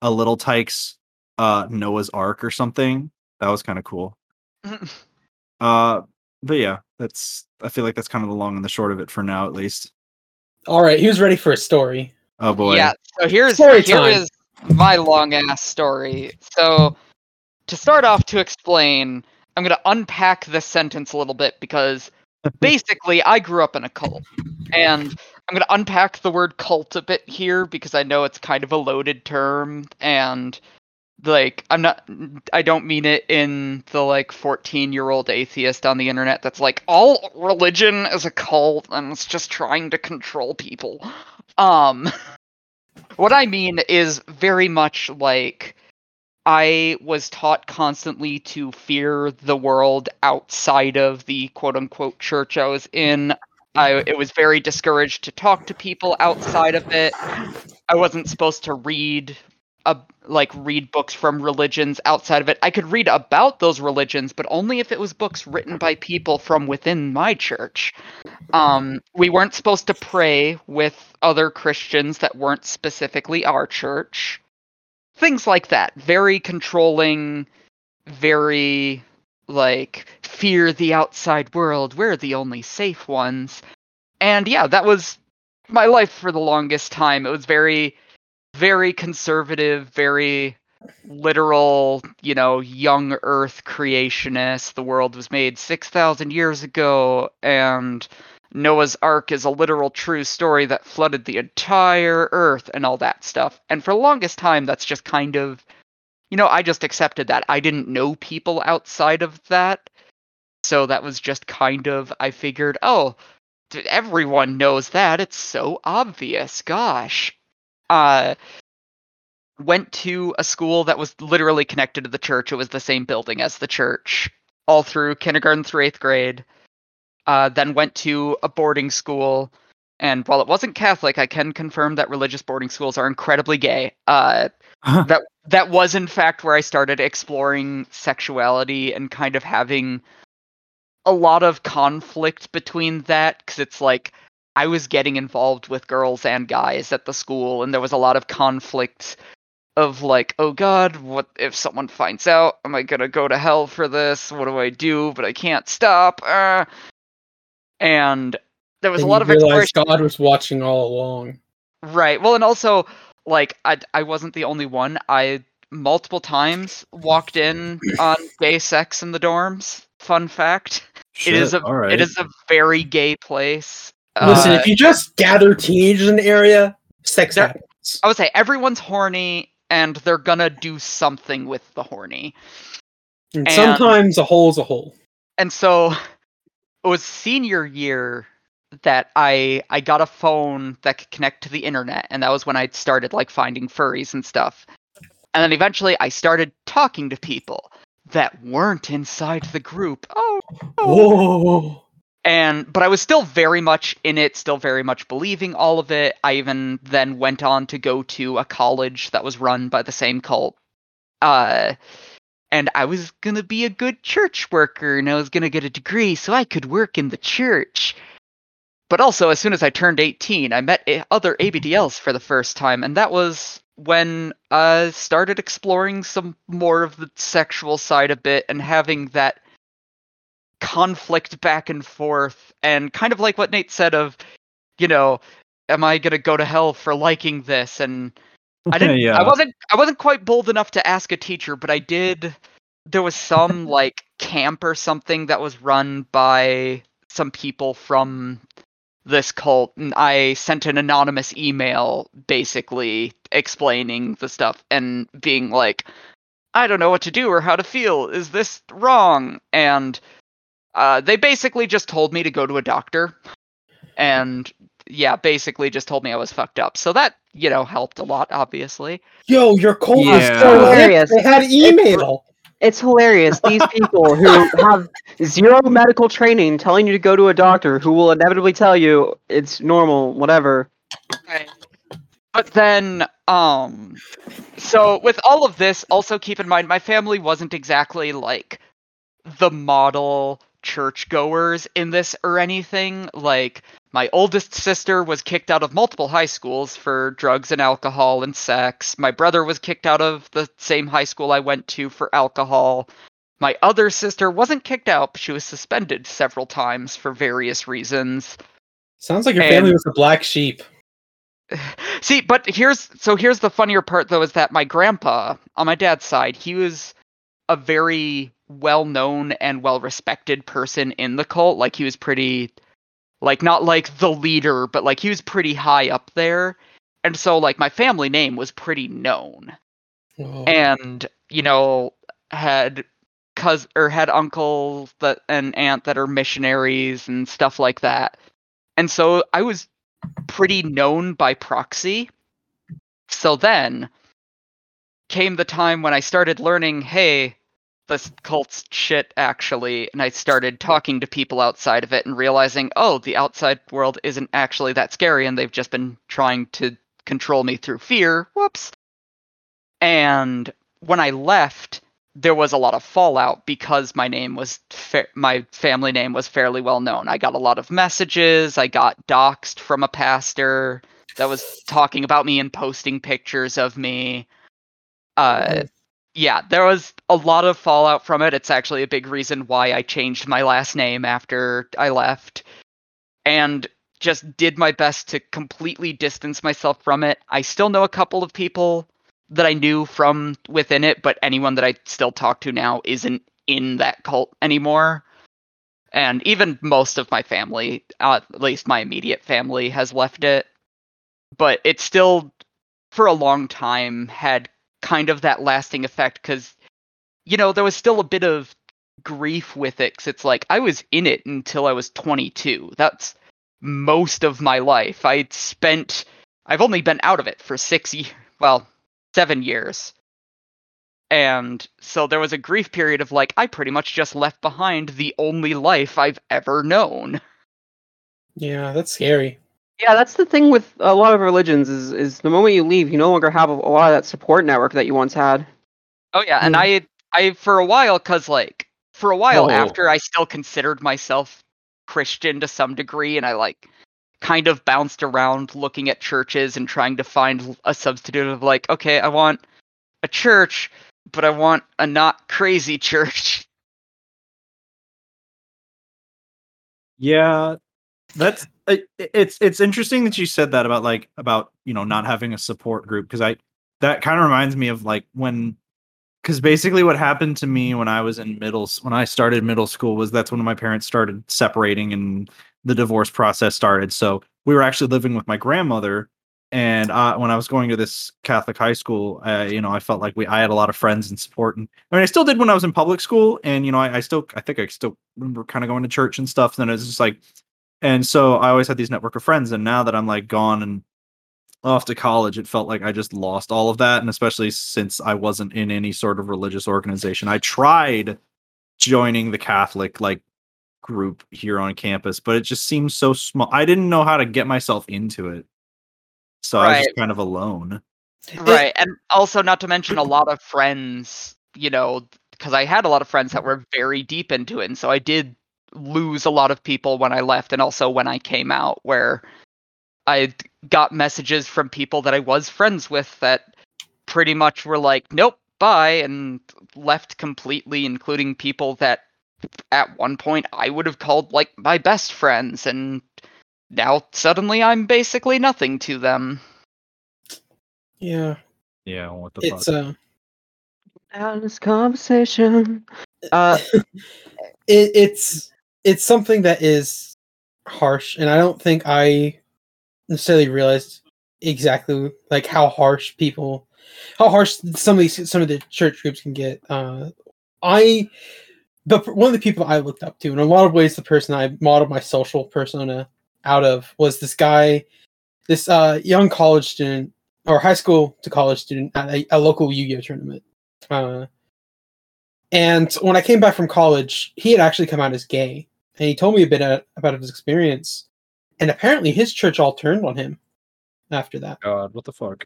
C: a Little Tikes, uh, Noah's Ark or something. That was kind of cool. Uh, but yeah, that's. I feel like that's kind of the long and the short of it for now, at least.
B: All right, who's ready for a story?
C: Oh boy.
D: Yeah. So here's
B: Story
D: here
B: time.
D: is my long ass story. So to start off to explain, I'm gonna unpack this sentence a little bit because basically I grew up in a cult. And I'm gonna unpack the word cult a bit here because I know it's kind of a loaded term and like I'm not I don't mean it in the like 14 year old atheist on the internet that's like all religion is a cult and it's just trying to control people. Um what I mean is very much like I was taught constantly to fear the world outside of the quote unquote church I was in. I it was very discouraged to talk to people outside of it. I wasn't supposed to read like read books from religions outside of it. I could read about those religions, but only if it was books written by people from within my church. Um, we weren't supposed to pray with other Christians that weren't specifically our church. Things like that. Very controlling, very like fear the outside world. We're the only safe ones. And yeah, that was my life for the longest time. It was very very conservative, very literal, you know, young earth creationist. The world was made 6,000 years ago, and Noah's Ark is a literal true story that flooded the entire earth and all that stuff. And for the longest time, that's just kind of, you know, I just accepted that. I didn't know people outside of that. So that was just kind of, I figured, oh, everyone knows that. It's so obvious. Gosh uh went to a school that was literally connected to the church. It was the same building as the church all through kindergarten through 8th grade. Uh then went to a boarding school and while it wasn't Catholic, I can confirm that religious boarding schools are incredibly gay. Uh that that was in fact where I started exploring sexuality and kind of having a lot of conflict between that cuz it's like I was getting involved with girls and guys at the school, and there was a lot of conflict of like, oh god, what if someone finds out? Am I gonna go to hell for this? What do I do? But I can't stop. Uh, and there was
B: And
D: a lot
B: you
D: of
B: realize
D: exploration.
B: God was watching all along.
D: Right. Well, and also like I I wasn't the only one. I multiple times walked in on gay sex in the dorms. Fun fact. it is a
C: all right.
D: it is a very gay place.
B: Listen,
D: Uh,
B: if you just gather teenagers in the area, sex happens.
D: I would say everyone's horny and they're gonna do something with the horny.
B: And
D: and-
B: sometimes a hole's a hole.
D: And so it was senior year that I I got a phone that could connect to the internet and that was when I started like finding furries and stuff. And then eventually I started talking to people that weren't inside the group. Oh,
B: Whoa.
D: And but I was still very much in it, still very much believing all of it. I even then went on to go to a college that was run by the same cult. Uh and I was gonna be a good church worker and I was gonna get a degree so I could work in the church. But also, as soon as I turned 18, I met other ABDLs for the first time, and that was when I started exploring some more of the sexual side a bit and having that conflict back and forth and kind of like what Nate said of you know am I going to go to hell for liking this? And I didn't
C: yeah.
D: I wasn't I wasn't quite bold enough to ask a teacher but I did there was some like camp or something that was run by some people from this cult and I sent an anonymous email basically explaining the stuff and being like I don't know what to do or how to feel. Is this wrong? And uh, they basically just told me to go to a doctor, and yeah, basically just told me I was fucked up. So that you know helped a lot, obviously.
B: Yo, your cold
C: Yeah.
B: is so
A: Hilarious.
B: They had email.
A: It's hilarious. These people who have zero medical training telling you to go to a doctor who will inevitably tell you it's normal, whatever.
D: But then, um, so with all of this, also keep in mind my family wasn't exactly like the model churchgoers in this or anything. Like my oldest sister was kicked out of multiple high schools for drugs and alcohol and sex. My brother was kicked out of the same high school I went to for alcohol. My other sister wasn't kicked out, but she was suspended several times for various reasons.
B: Sounds like your
D: And-
B: family was a black sheep.
D: See, but here's so here's the funnier part though is that my grandpa on my dad's side, he was a very well-known and well-respected person in the cult. Like he was pretty like not like the leader, but like he was pretty high up there. And so like my family name was pretty known.
B: Whoa.
D: And, you know, had cuz or had uncles that and aunt that are missionaries and stuff like that. And so I was pretty known by proxy. So then came the time when I started learning, hey, this cult's shit actually, and I started talking to people outside of it and realizing, oh, the outside world isn't actually that scary and they've just been trying to control me through fear. Whoops. And when I left, there was a lot of fallout because my name was fa- my family name was fairly well known. I got a lot of messages. I got doxxed from a pastor that was talking about me and posting pictures of me. Uh, yeah, there was a lot of fallout from it. It's actually a big reason why I changed my last name after I left, and just did my best to completely distance myself from it. I still know a couple of people that I knew from within it, but anyone that I still talk to now isn't in that cult anymore. And even most of my family, uh, at least my immediate family, has left it. But it still, for a long time, had kind of that lasting effect because, you know, there was still a bit of grief with it. Cause it's like I was in it until I was 22. That's most of my life. I'd spent, I've only been out of it for six years. Well, seven years. And so there was a grief period of like, I pretty much just left behind the only life I've ever known.
B: Yeah, that's scary.
A: Yeah, that's the thing with a lot of religions is is the moment you leave, you no longer have a, a lot of that support network that you once had.
D: Oh yeah, and
B: Hmm.
D: I I for a while cuz like for a while
B: Oh.
D: after I still considered myself Christian to some degree and I like kind of bounced around looking at churches and trying to find a substitute of like okay, I want a church, but I want a not crazy church.
C: Yeah, that's it, it's it's interesting that you said that about like about you know not having a support group because I that kind of reminds me of like when because basically what happened to me when I was in middle when I started middle school was that's when my parents started separating and the divorce process started. So we were actually living with my grandmother, and uh, when I was going to this Catholic high school, you know, I felt like we I had a lot of friends and support, and I mean, I still did when I was in public school, and you know, I, I still I think I still remember kind of going to church and stuff. And then it was just like, and so I always had these network of friends, and now that I'm like gone and off to college, it felt like I just lost all of that, and especially since I wasn't in any sort of religious organization, I tried joining the Catholic like group here on campus, but it just seemed so small. I didn't know how to get myself into it. So I was just kind of alone.
D: right and also not to mention a lot of friends you know because i had a lot of friends that were very deep into it and so i did lose a lot of people when i left and also when i came out where i got messages from people that i was friends with that pretty much were like nope bye and left completely including people that at one point i would have called like my best friends and now suddenly i'm basically nothing to them
B: Yeah,
C: Yeah, what the
B: it's
C: fuck?
B: uh,
A: Out of this conversation. Uh,
B: it, it's it's something that is harsh, and I don't think I necessarily realized exactly like how harsh people, how harsh some of these some of the church groups can get. Uh, I, the one of the people I looked up to, in a lot of ways, the person I modeled my social persona out of was this guy, this uh, young college student or high school to college student at a, a local Yu-Gi-Oh tournament. Uh, and when I came back from college, he had actually come out as gay, and he told me a bit uh, about his experience. And apparently, his church all turned on him after that.
C: God, what the fuck?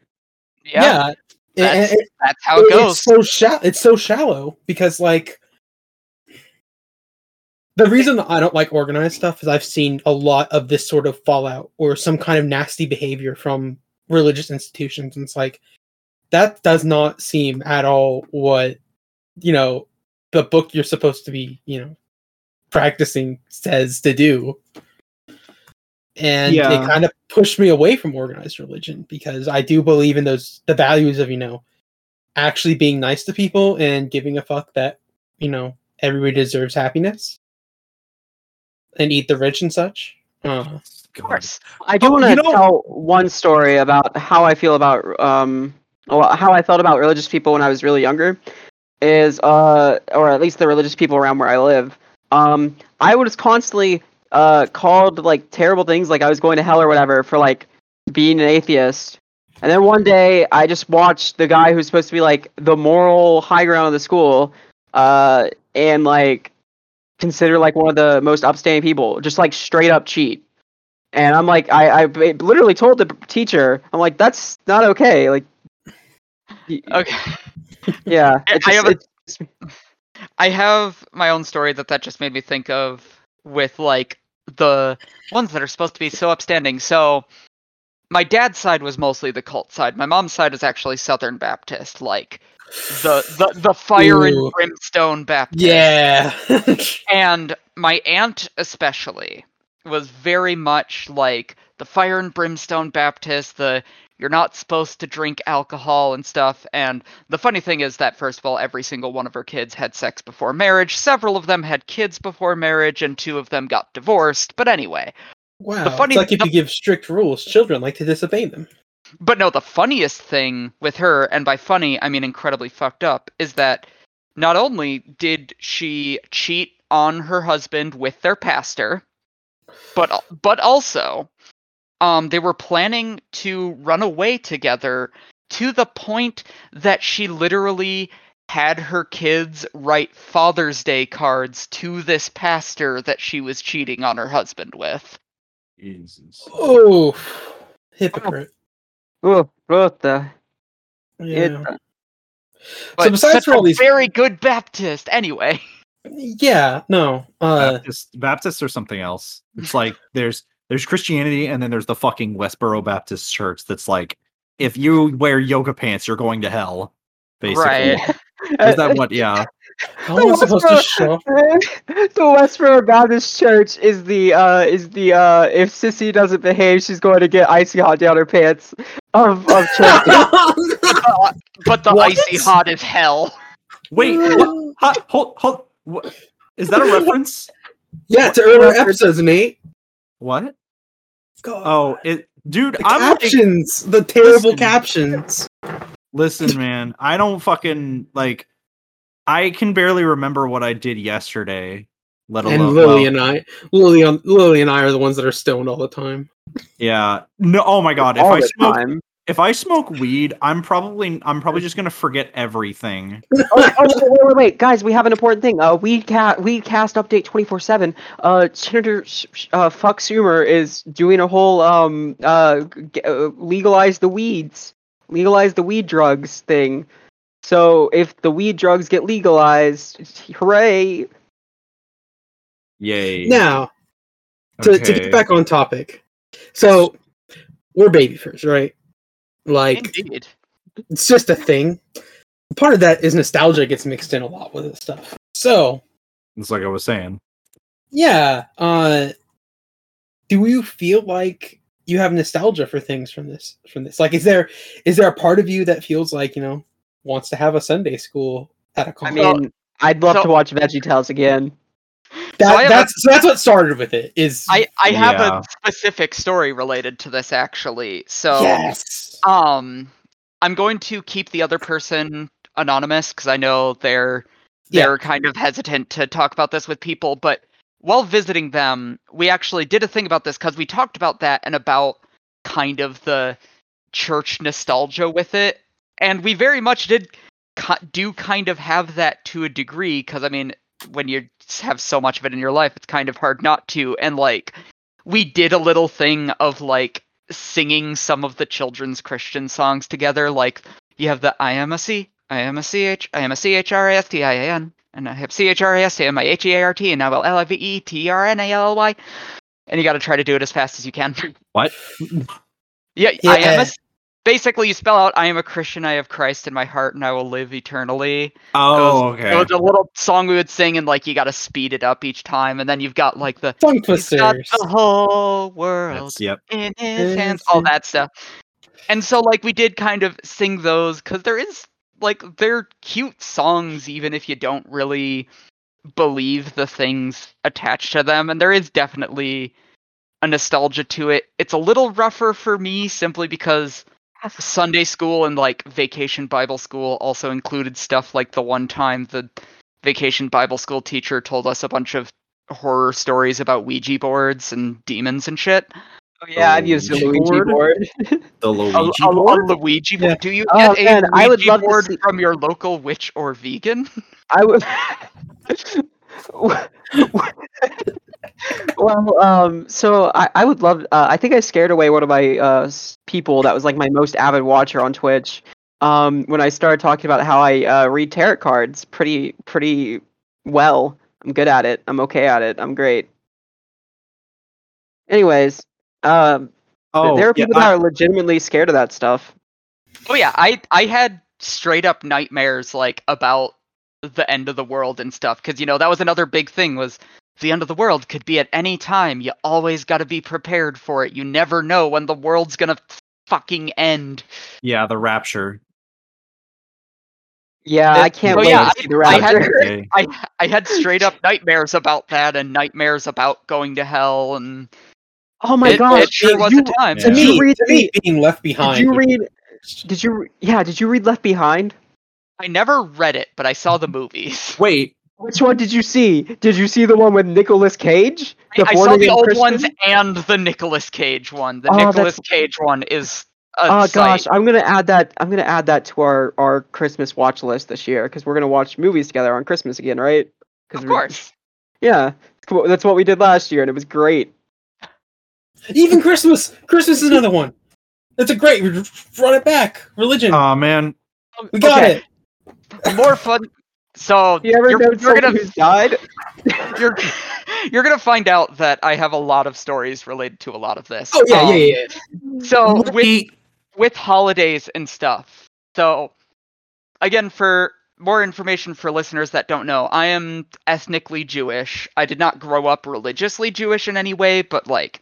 D: yeah,
B: and-
D: that's,
B: and-
D: that's how it goes
B: It's so shallow. It's so shallow because, like, the reason that I don't like organized stuff is I've seen a lot of this sort of fallout or some kind of nasty behavior from religious institutions, and it's like that does not seem at all what you know the book you're supposed to be, you know, practicing says to do. And
C: Yeah.
B: it kind of pushed me away from organized religion because I do believe in those the values of, you know, actually being nice to people and giving a fuck that, you know, everybody deserves happiness and eat the rich and such. Uh,
D: of course
A: I do
C: Oh,
A: want to
C: you know-
A: tell one story about how I feel about um well, how I felt about religious people when I was really younger is uh or at least the religious people around where I live. Um I was constantly uh called like terrible things like I was going to hell or whatever for like being an atheist. And then one day I just watched the guy who's supposed to be like the moral high ground of the school uh and like consider like one of the most upstanding people just like straight up cheat. And I'm like, I, I literally told the teacher, I'm like, that's not okay. Like,
D: okay
A: yeah.
D: I-
A: it's
D: I have a- I have my own story that that just made me think of with like the ones that are supposed to be so upstanding. So my dad's side was mostly the cult side. My mom's side is actually Southern Baptist, like the the the fire and brimstone Baptist.
B: yeah.
D: And my aunt especially was very much like the fire and brimstone Baptist, the you're not supposed to drink alcohol and stuff. And the funny thing is that first of all, every single one of her kids had sex before marriage. Several of them had kids before marriage, and two of them got divorced. But anyway,
B: wow.
D: The funny-
B: it's like if you give strict rules, children like to disobey them.
D: But no, the funniest thing with her, and by funny I mean incredibly fucked up, is that not only did she cheat on her husband with their pastor, but but also, um, they were planning to run away together to the point that she literally had her kids write Father's Day cards to this pastor that she was cheating on her husband with.
C: Jesus.
B: Oh, hypocrite.
A: oh, what the?
B: Yeah.
D: But
B: besides
D: such
B: for all
D: a
B: these-
D: very good Baptist, anyway.
B: Yeah, no. Uh,
C: Baptist, Baptists or something else. It's like there's there's Christianity and then there's the fucking Westboro Baptist Church that's like if you wear yoga pants, you're going to hell. basically.
D: Right.
C: Is that what? Yeah.
B: How am I supposed to show?
A: the Westboro Baptist Church is the uh is the uh if Sissy doesn't behave, she's going to get icy hot down her pants of of church.
D: But the
B: What?
D: icy hot is hell.
C: Wait. What? Hot, hold. Hold. What? Is that a reference?
B: yeah, to earlier episodes, Nate.
C: What?
B: Oh, god.
C: Oh, it, dude.
B: the
C: I'm like,
B: captions, the terrible
C: Listen.
B: captions.
C: listen, man. I don't fucking like. I can barely remember what I did yesterday. Let alone
B: And Lily
C: well,
B: and I, Lily, on Lily and I are the ones that are stoned all the time.
C: yeah. No. Oh my god. If
A: all
C: I
A: the
C: smoke,
A: time.
C: If I smoke weed, I'm probably I'm probably just gonna forget everything.
A: oh, oh, wait, wait, wait, guys, we have an important thing. Uh, we cast we cast update twenty four seven. Uh, Senator Sh- Sh- uh, Fuck Schumer is doing a whole um uh, g- uh legalize the weeds, legalize the weed drugs thing. So if the weed drugs get legalized, hooray!
C: Yay.
B: Now, to, to get back on topic, so we're babyfurs, right? Like
D: Indeed.
B: it's just a thing. Part of that is nostalgia gets mixed in a lot with this stuff. So
C: It's like I was saying.
B: yeah, uh, do you feel like you have nostalgia for things from this? From this, like, is there is there a part of you that feels like you know wants to have a Sunday school at a
A: I
B: college?
A: mean, I'd love
D: so-
A: to watch Veggie Tales again.
B: that,
D: so I have a-
B: that's so that's what started with it. Is
D: I, I have
C: Yeah.
D: a specific story related to this actually. So
B: yes,
D: um I'm going to keep the other person anonymous because I know they're they're kind of hesitant to talk about this with people, but while visiting them, we actually did a thing about this because we talked about that and about kind of the church nostalgia with it. And we very much did do kind of have that to a degree because I mean, when you have so much of it in your life, it's kind of hard not to. And like, we did a little thing of like singing some of the children's Christian songs together. Like, you have the I am a C, I am a C H, I am a C H R A S T I A N, and I have C H R A S T M I H E A R T, and now L I V E T R N A L L Y. And you got to try to do it as fast as you can.
C: What?
D: Yeah, I am a.
B: Yeah.
D: s- Basically, you spell out, "I am a Christian. I have Christ in my heart, and I will live eternally."
C: Oh,
D: Goes-
C: okay.
D: It was a little song we would sing, and like you got to speed it up each time, and then you've got like the he's got the whole world
C: That's yep.
D: in his hands, all that stuff. And so, like, we did kind of sing those because there is like they're cute songs, even if you don't really believe the things attached to them, and there is definitely a nostalgia to it. It's a little rougher for me simply because Sunday school and like vacation Bible school also included stuff like the one time the vacation Bible school teacher told us a bunch of horror stories about Ouija boards and demons and shit.
A: Oh, yeah, I've used a
C: Luigi
A: Luigi
C: board?
A: board.
C: The
D: A,
C: Luigi
D: a- a
C: board?
D: Luigi
B: Yeah.
D: board. Do you
A: Oh,
D: get a
A: man, I would
D: Ouija
A: love
D: board
A: see-
D: from your local witch or vegan?
A: I would. well, um, so I, I would love. Uh, I think I scared away one of my uh people that was like my most avid watcher on Twitch. Um, when I started talking about how I uh, read tarot cards pretty pretty well. I'm good at it. I'm okay at it. I'm great. Anyways, um,
C: Oh,
A: there are
C: yeah,
A: people
C: I-
A: that are legitimately scared of that stuff.
D: Oh yeah, I I had straight up nightmares like about the end of the world and stuff because you know that was another big thing was the end of the world could be at any time. You always got to be prepared for it. You never know when the world's gonna fucking end.
C: yeah, the rapture.
A: Yeah, I can't
D: oh,
A: wait
D: yeah,
A: to see the
D: I had- I I had straight up nightmares about that and nightmares about going to hell and
A: oh my
D: it,
A: gosh!
D: it sure was
A: you,
D: a time.
C: Yeah.
B: to
A: Did
B: me,
A: you read
B: to me, being left behind.
A: Did you read? Did you? Yeah. Did you read Left Behind?
D: I never read it, but I saw the movies.
C: Wait,
A: Which one did you see? Did you see the one with Nicolas Cage?
D: I, I saw the
A: Again
D: old
A: Christian?
D: ones and the Nicolas Cage one. The
A: Oh, that's-
D: Nicolas Cage one is a
A: Oh
D: sight.
A: gosh, I'm gonna add that. I'm gonna add that to our our Christmas watch list this year because we're gonna watch movies together on Christmas again, right? 'Cause
D: Of
A: we-
D: course.
A: Yeah, that's what we did last year, and it was great.
B: Even Christmas. Christmas is another one. That's a great. Run it back. Religion.
C: oh man,
B: we got
A: okay.
B: it.
D: More fun. So
A: You ever
D: you're, you're gonna
A: who's died?
D: you're you're gonna find out that I have a lot of stories related to a lot of this.
B: Oh yeah,
D: Um,
B: yeah, yeah, yeah.
D: So with with holidays and stuff. So again, for more information for listeners that don't know, I am ethnically Jewish. I did not grow up religiously Jewish in any way, but like,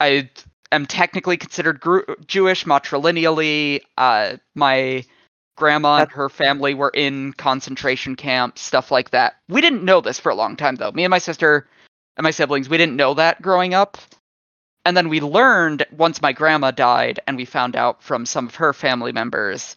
D: I am technically considered gru- Jewish matrilineally. Uh, my grandma and her family were in concentration camps, stuff like that. We didn't know this for a long time, though. Me and my sister and my siblings, we didn't know that growing up. And then we learned once my grandma died, and we found out from some of her family members.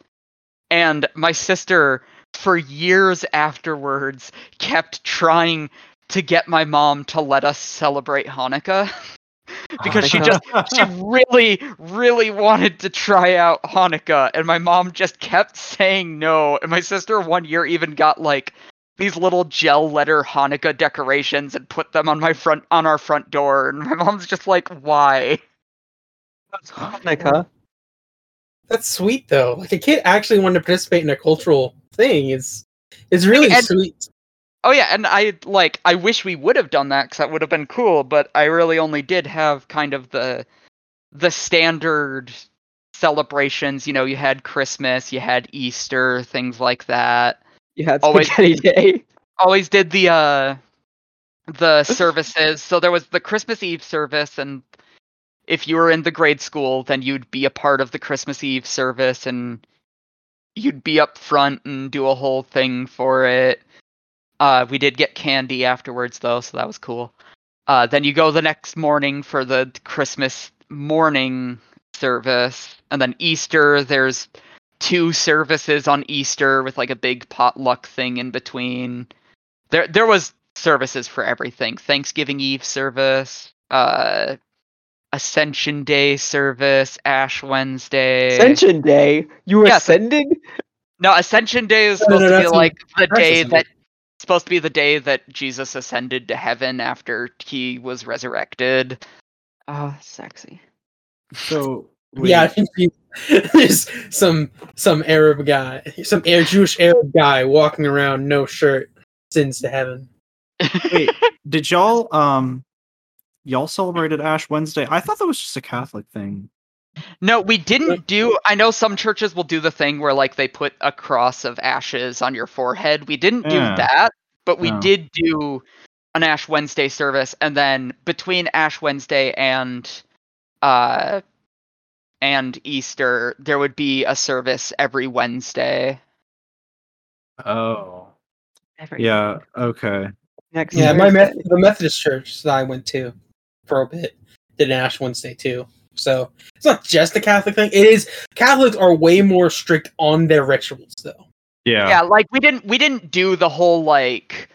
D: And my sister, for years afterwards, kept trying to get my mom to let us celebrate Hanukkah. because she just she really really wanted to try out Hanukkah and my mom just kept saying no and my sister one year even got like these little gel letter Hanukkah decorations and put them on my front on our front door and my mom's just like why
A: That's Hanukkah.
B: That's sweet though. Like a kid actually wanted to participate in a cultural thing is is really
D: And-
B: sweet.
D: Oh yeah, and I like I wish we would have done that cuz that would have been cool, but I really only did have kind of the the standard celebrations, you know, you had Christmas, you had Easter, things like that.
A: You had
D: Always-
A: day.
D: always did the uh the services. So there was the Christmas Eve service and if you were in the grade school, then you'd be a part of the Christmas Eve service and you'd be up front and do a whole thing for it. Uh we did get candy afterwards though, so that was cool. Uh then you go the next morning for the Christmas morning service and then Easter there's two services on Easter with like a big potluck thing in between there there was services for everything thanksgiving eve service uh ascension day service ash wednesday
A: Ascension Day. You were
D: Yes.
A: ascending?
D: no ascension day is supposed
B: no,
D: to be like the day that supposed to be the day that jesus ascended to heaven after he was resurrected
A: Oh, sexy.
C: So
B: Yeah, I think there's some some Arab guy, some Arab, Jewish Arab guy walking around no shirt, sins to heaven.
C: wait, did y'all um y'all celebrated Ash Wednesday? I thought that was just a Catholic thing.
D: No, we didn't do. I know some churches will do the thing where like they put a cross of ashes on your forehead. We didn't do
C: Yeah.
D: that, but we
C: Oh.
D: did do an Ash Wednesday service, and then between Ash Wednesday and uh and Easter, there would be a service every Wednesday.
C: Oh.
A: Every-
C: Yeah, okay.
A: Next
B: Yeah, my
A: Thursday.
B: Meth- the Methodist church that I went to for a bit did an Ash Wednesday too. So it's not just a Catholic thing. It is Catholics are way more strict on their rituals though.
C: Yeah.
D: Yeah, like we didn't we didn't do the whole like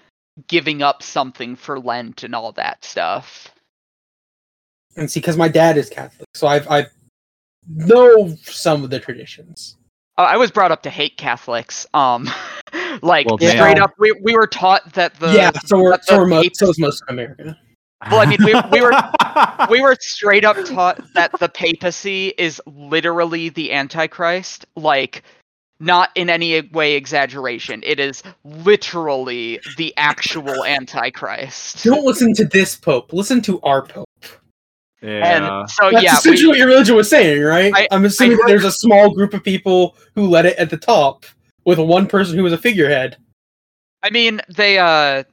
D: giving up something for Lent and all that stuff.
B: And see, because my dad is Catholic, so I've I know some of the traditions.
D: I was brought up to hate Catholics. Um, like
C: Well,
D: straight
B: damn.
D: up, we we were taught that the
B: yeah, so we're so
D: the
B: are most,
D: papes-
B: so is most of America.
D: Well, I mean, we- we were- we were straight up taught that the papacy is literally the Antichrist. Like, not in any way exaggeration. It is literally the actual Antichrist.
B: Don't listen to this pope. Listen to our pope.
C: yeah.
D: And so
B: That's
D: yeah,
B: essentially
D: we,
B: what your religion was saying, right?
D: I-
B: I'm assuming
D: I heard-
B: there's a small group of people who led it at the top, with one person who was a figurehead.
D: I mean, they uh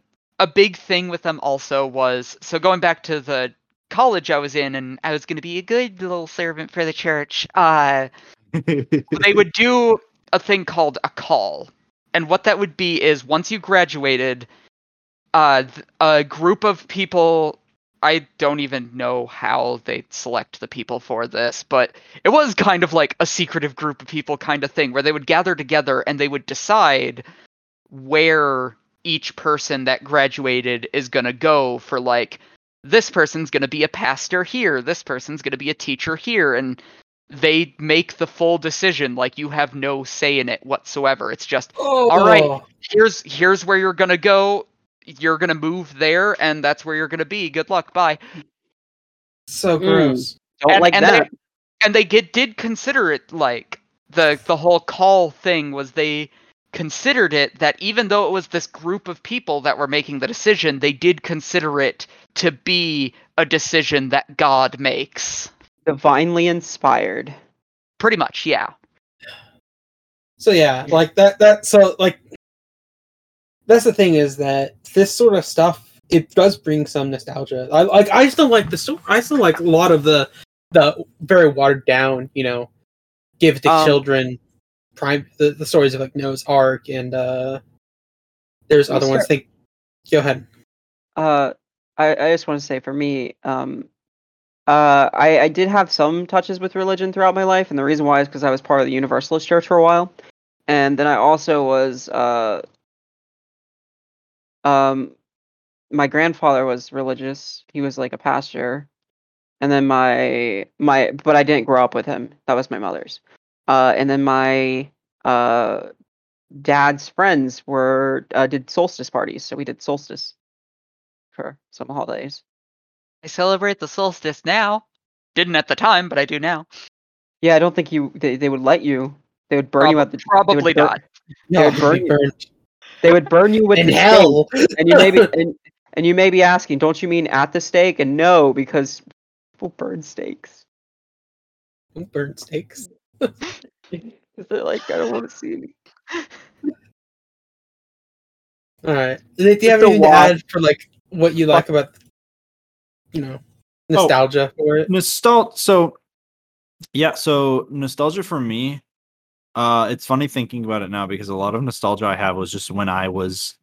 D: a big thing with them also was so going back to the college I was in and I was going to be a good little servant for the church. Uh they would do a thing called a call. And what that would be is once you graduated, uh, a group of people. I don't even know how they select the people for this, but it was kind of like a secretive group of people kind of thing where they would gather together and they would decide where each person that graduated is going to go for like this person's going to be a pastor here, this person's going to be a teacher here and they make the full decision like you have no say in it whatsoever it's just
B: Oh,
D: All right. here's here's where you're gonna go you're gonna move there and that's where you're gonna be good luck bye
B: So
A: Mm.
B: gross.
A: Don't
D: and,
A: like
D: and
A: that.
D: they and they get, did consider it like the the whole call thing was they considered it that even though it was this group of people that were making the decision they did consider it to be a decision that god makes
A: Divinely inspired.
D: pretty much yeah
B: So yeah, like that. That so like that's the thing is that this sort of stuff it does bring some nostalgia. I like I still like the sto- I still like a lot of the the very watered down, you know, give to
A: Um,
B: children prime the, the stories of like Noah's Ark and uh there's other ones. Think go ahead.
A: Uh, I, I just want to say for me, um, uh, I, I did have some touches with religion throughout my life, and the reason why is because I was part of the Universalist Church for a while, and then I also was, uh, um, my grandfather was religious. He was like a pastor, and then my my, but I didn't grow up with him. That was my mother's. Uh, and then my uh dad's friends were uh, did solstice parties, so we did solstice for some holidays.
D: I celebrate the solstice now. Didn't at the time, but I do now.
A: Yeah, I don't think you they, they would let you. They would burn you at the they would
D: Probably
A: bur-
D: not.
B: No,
A: would burn you. They would burn you with
B: in
A: the stake,
B: hell.
A: and you may be and, and you may be asking, don't you mean at the stake? And no, because people burn stakes.
B: Burn steaks.
A: Is it like I don't want to see me?
B: All right. Do you have anything to add for like what you like about you know nostalgia for it?
C: nostalgia so yeah so nostalgia for me uh it's funny thinking about it now because a lot of nostalgia i have was just when i was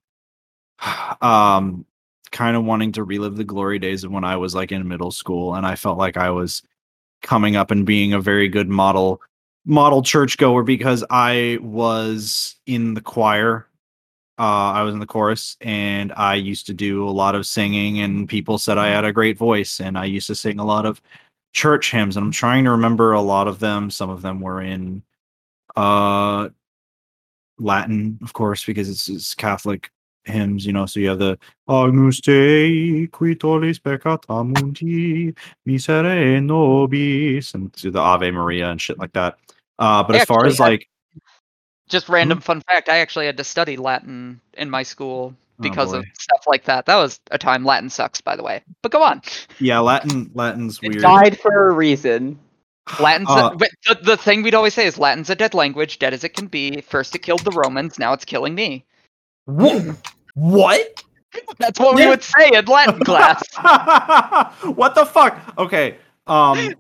C: um kind of wanting to relive the glory days of when i was like in middle school and i felt like i was coming up and being a very good model model churchgoer because i was in the choir uh, I was in the chorus and I used to do a lot of singing, and people said I had a great voice, and I used to sing a lot of church hymns. And I'm trying to remember a lot of them. Some of them were in uh, Latin, of course, because it's, it's Catholic hymns, you know. So you have the Agnus Dei qui tollis peccata mundi, misere nobis, and do the Ave Maria and shit like that. Uh, but
D: I
C: as far as
D: had-
C: like,
D: Just random fun fact: I actually had to study Latin in my school
C: Oh,
D: because of stuff like that. That was a time Latin sucks, by the way. But go on.
C: yeah, Latin, Latin's
A: It
C: weird.
A: died for a reason.
D: Latin's
C: Uh,
D: but the, the thing we'd always say is Latin's a dead language, dead as it can be. First it killed the Romans, now it's killing me.
C: Wha- What?
D: That's what we would say in Latin class.
C: what the fuck? Okay. Um.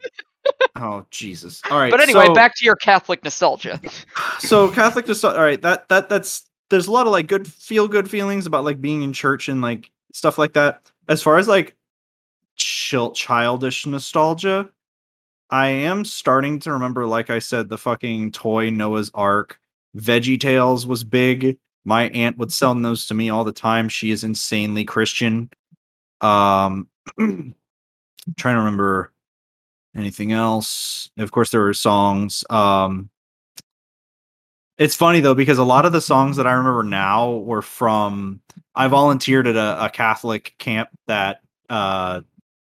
C: Oh Jesus! All right.
D: But anyway,
C: so,
D: back to your Catholic nostalgia.
C: So Catholic just all right. That that that's there's a lot of like good feel good feelings about like being in church and like stuff like that. As far as like chill childish nostalgia, I am starting to remember. Like I said, the fucking toy Noah's Ark, Veggie Tales was big. My aunt would sell those to me all the time. She is insanely Christian. Um, trying to remember anything else. Of course, there were songs. Um, it's funny though because a lot of the songs that I remember now were from. I volunteered at a, a Catholic camp that uh,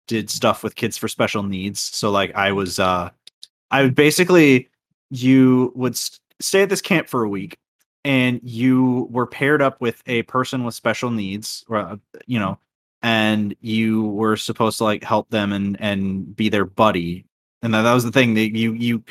C: did stuff with kids for special needs. So like I was, uh, I would basically you would st- stay at this camp for a week and you were paired up with a person with special needs or uh, you know and you were supposed to like help them and and be their buddy and that, that was the thing that you you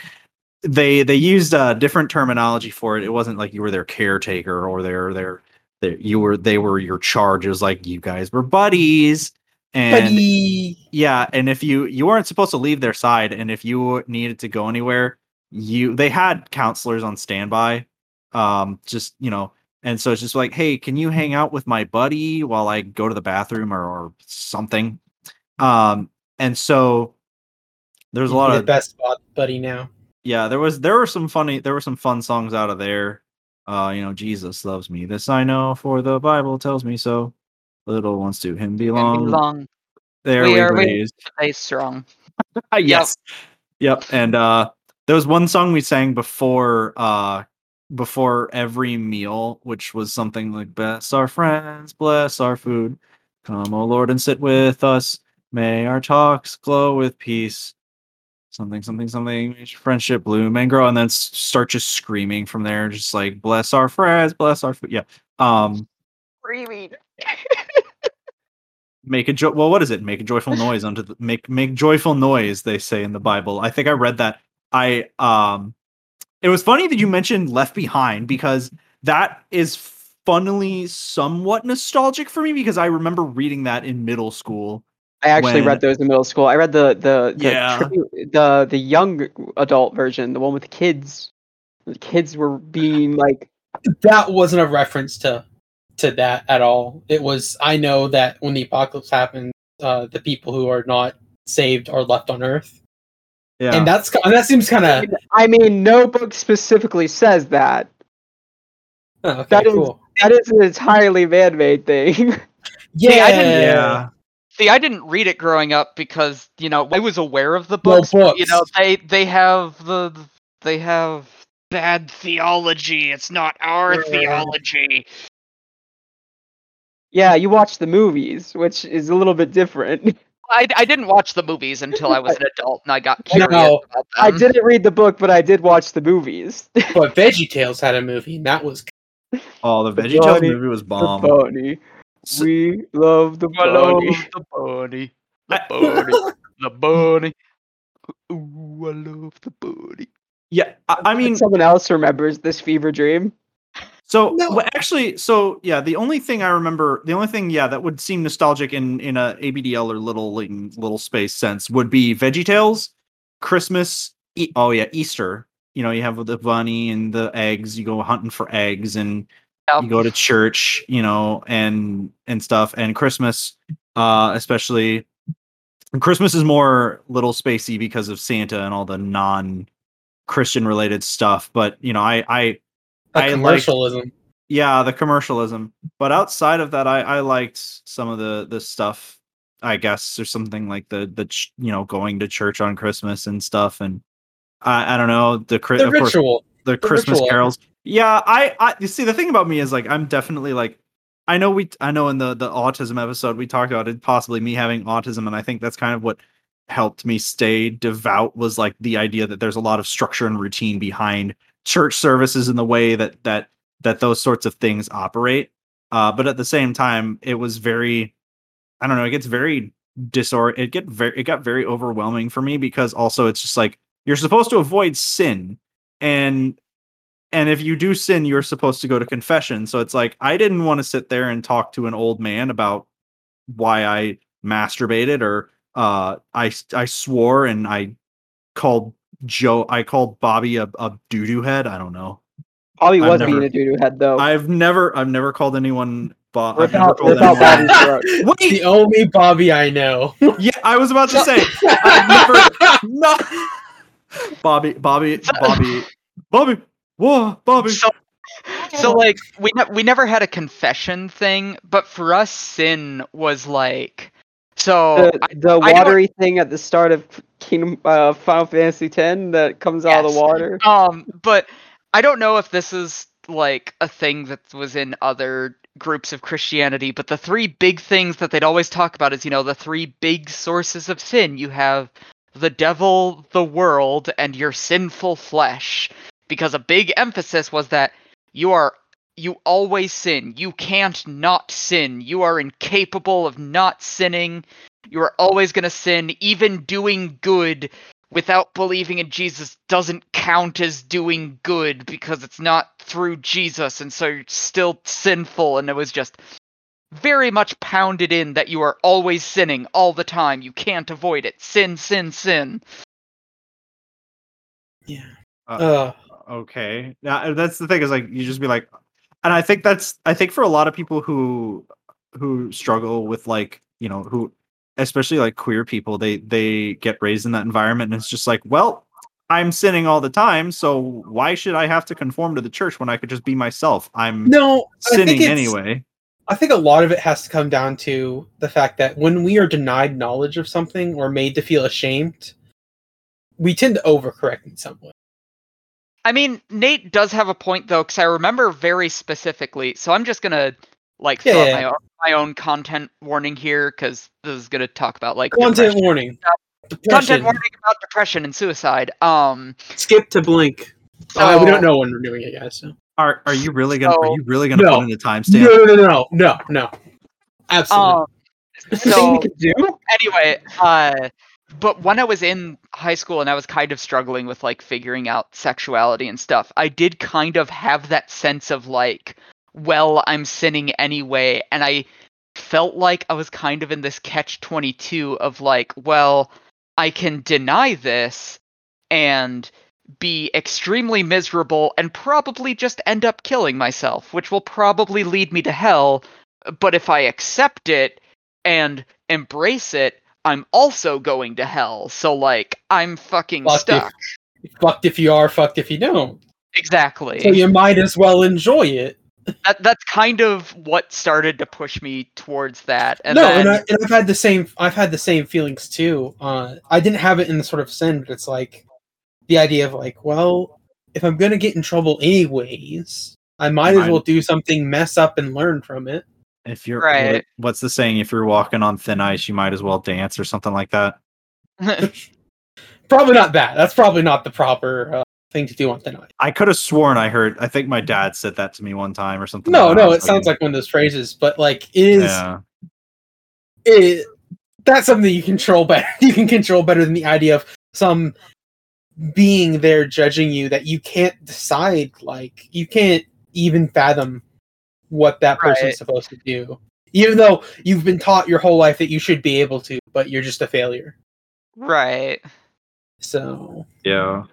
C: they they used uh different terminology for it it wasn't like you were their caretaker or their their, their you were they were your charge it was like you guys were buddies and
B: Buddy.
C: yeah, and if you you weren't supposed to leave their side, and if you needed to go anywhere, you they had counselors on standby. Um, just you know, and so it's just like, hey, can you hang out with my buddy while I go to the bathroom or, or something? Um, and so there's a lot of
B: the
C: of
B: best buddy now.
C: yeah, there was there were some funny there were some fun songs out of there. Uh, you know, Jesus loves me. This I know, for the Bible tells me so. Little ones to him belong.
D: belong,
C: There
D: We
C: we,
D: are- we-
C: raised.
D: stay strong.
C: yes. Yep. And uh there was one song we sang before uh before every meal, which was something like bless our friends, bless our food. Come, O Lord, and sit with us. May our talks glow with peace. Something, something, something. Friendship bloom and grow, and then start just screaming from there, just like bless our friends, bless our food. Yeah. Um,
D: Screaming.
C: make a joy. well what is it make a joyful noise unto the make make joyful noise they say in the bible i think i read that i um it was funny that you mentioned Left Behind because that is funnily somewhat nostalgic for me because I remember reading that in middle school.
A: I actually
C: when-
A: read those in middle school. I read the the the,
C: Yeah.
A: tribute- the the young adult version, the one with the kids. The kids were being like,
B: That wasn't a reference to to that at all. It was I know that when the apocalypse happens, uh, the people who are not saved are left on Earth,
C: Yeah.
B: and that's and that seems kind of
A: I mean, no book specifically says that.
B: Oh, okay.
A: that is-
B: cool.
A: That is an entirely man-made thing.
B: Yeah,
D: I didn't-
C: yeah.
D: See, I didn't read it growing up because you know I was aware of the
B: Well,
D: books. but, you know, they they have the they have bad theology. It's not our
B: Yeah.
D: theology.
A: yeah, you watch the movies, which is a little bit different.
D: I, I didn't watch the movies until I was an adult and I got
B: No.
D: curious about them.
A: I didn't read the book, but I did watch the movies.
B: But VeggieTales had a movie, and that was
C: Oh, the
A: The
C: VeggieTales
A: bunny,
C: movie was bomb.
A: the
C: bomb.
A: bunny.
C: S-
A: We love the
D: I love the bunny. The
C: I-
D: bunny. The bunny. Ooh, I love the bunny.
C: Yeah, I, I mean,
A: someone else remembers this fever dream.
C: So
B: No.
C: well, actually, so yeah, the only thing I remember, the only thing, yeah, that would seem nostalgic in in a ABDL or little little space sense would be VeggieTales, Christmas. E- oh yeah, Easter. You know, you have the bunny and the eggs. You go hunting for eggs, and
D: Yeah.
C: you go to church. You know, and and stuff. And Christmas, uh, especially. Christmas is more little spacey because of Santa and all the non Christian related stuff. But you know, I I
B: a
C: I like-
B: commercialism.
C: yeah the commercialism but outside of that i i liked some of the the stuff i guess or something like the the ch- you know going to church on christmas and stuff and i i don't know the, Chri-
B: the
C: of course,
B: ritual.
C: the christmas
B: ritual.
C: carols yeah i i you see the thing about me is like i'm definitely like i know we i know in the the autism episode we talked about it possibly me having autism and i think that's kind of what helped me stay devout was like the idea that there's a lot of structure and routine behind church services and the way that that that those sorts of things operate. Uh but at the same time it was very i don't know it gets very disor it get very it got very overwhelming for me because also it's just like you're supposed to avoid sin. And and if you do sin you're supposed to go to confession. So it's like i didn't want to sit there and talk to an old man about why i masturbated or uh i i swore and i called joe i called bobby a, a doo-doo head i don't know
A: Bobby
C: I've
A: was
C: never-
A: being a doo-doo head though.
C: i've never i've never called anyone Bob.
A: Rip
C: I've never
A: out-
C: called
A: rip out
C: anyone-
A: Bobby's throat.
B: the only Bobby I know.
C: yeah i was about to say i've never not bobby bobby bobby bobby whoa bobby
D: So, so like we ne- we never had a confession thing, but for us, sin was like so.
A: the, the
D: I don't-
A: watery thing at the start of Kingdom uh, Final Fantasy X that comes out of the water.
D: Um, but I don't know if this is like a thing that was in other groups of Christianity, but the three big things that they'd always talk about is, you know, the three big sources of sin. You have the devil, the world, and your sinful flesh. Because a big emphasis was that you are you always sin. You can't not sin. You are incapable of not sinning. You are always going to sin. Even doing good without believing in Jesus doesn't count as doing good because it's not through Jesus, and so you're still sinful. And it was just very much pounded in that you are always sinning all the time. You can't avoid it. Sin, sin, sin.
B: yeah.
C: Uh,
B: Uh,
C: okay yeah that's the thing is like you just be like and i think that's i think for a lot of people who who struggle with like you know who especially like queer people they they get raised in that environment and it's just like well i'm sinning all the time so why should i have to conform to the church when i could just be myself i'm
B: no, I think
C: sinning anyway
B: I think a lot of it has to come down to the fact that when we are denied knowledge of something or made to feel ashamed, we tend to overcorrect in some way.
D: I mean, Nate does have a point though, because I remember very specifically. So I'm just gonna like
B: Yeah,
D: throw
B: yeah,
D: my own, my own content warning here, because this is gonna talk about like
B: Content
D: depression.
B: warning.
D: content warning about depression and suicide. Um,
B: Skip to blink.
D: so
B: Uh, we don't know when we're doing it, guys. So.
C: are are you really gonna are you really gonna
B: No.
C: put in a timestamp
B: No, no, no, no, no, no. Absolutely.
D: Um,
A: Thing we
D: so
A: could do?
D: anyway, uh, but when I was in high school and I was kind of struggling with like figuring out sexuality and stuff, I did kind of have that sense of like, well, I'm sinning anyway, and I felt like I was kind of in this catch 22 of like, well, I can deny this and be extremely miserable and probably just end up killing myself, which will probably lead me to hell. But if I accept it and embrace it, I'm also going to hell. So like I'm fucking
B: Fucked
D: stuck.
B: if, fucked if you are, fucked if you don't.
D: Exactly.
B: So you might as well enjoy it.
D: That, that's kind of what started to push me towards that. And
B: no,
D: then,
B: and, I, and I've had the same. I've had the same feelings too. Uh, I didn't have it in the sort of sin, but it's like the idea of like, well, if I'm gonna get in trouble anyways, I might as well do something, mess up, and learn from it.
C: If you're
D: Right.
C: what's the saying? If you're walking on thin ice, you might as well dance or something like that.
B: Probably not that. That's probably not the proper uh, thing to do on thin ice.
C: I could have sworn I heard. I think my dad said that to me one time or something.
B: No,
C: like
B: no, it sounds
C: like,
B: like one of those phrases, but like it is.
C: yeah,
B: it, that's something you control better. You can control better than the idea of some being there judging you that you can't decide. Like you can't even fathom what that person's
D: Right.
B: supposed to do, even though you've been taught your whole life that you should be able to, but you're just a failure.
D: right.
B: So
C: yeah.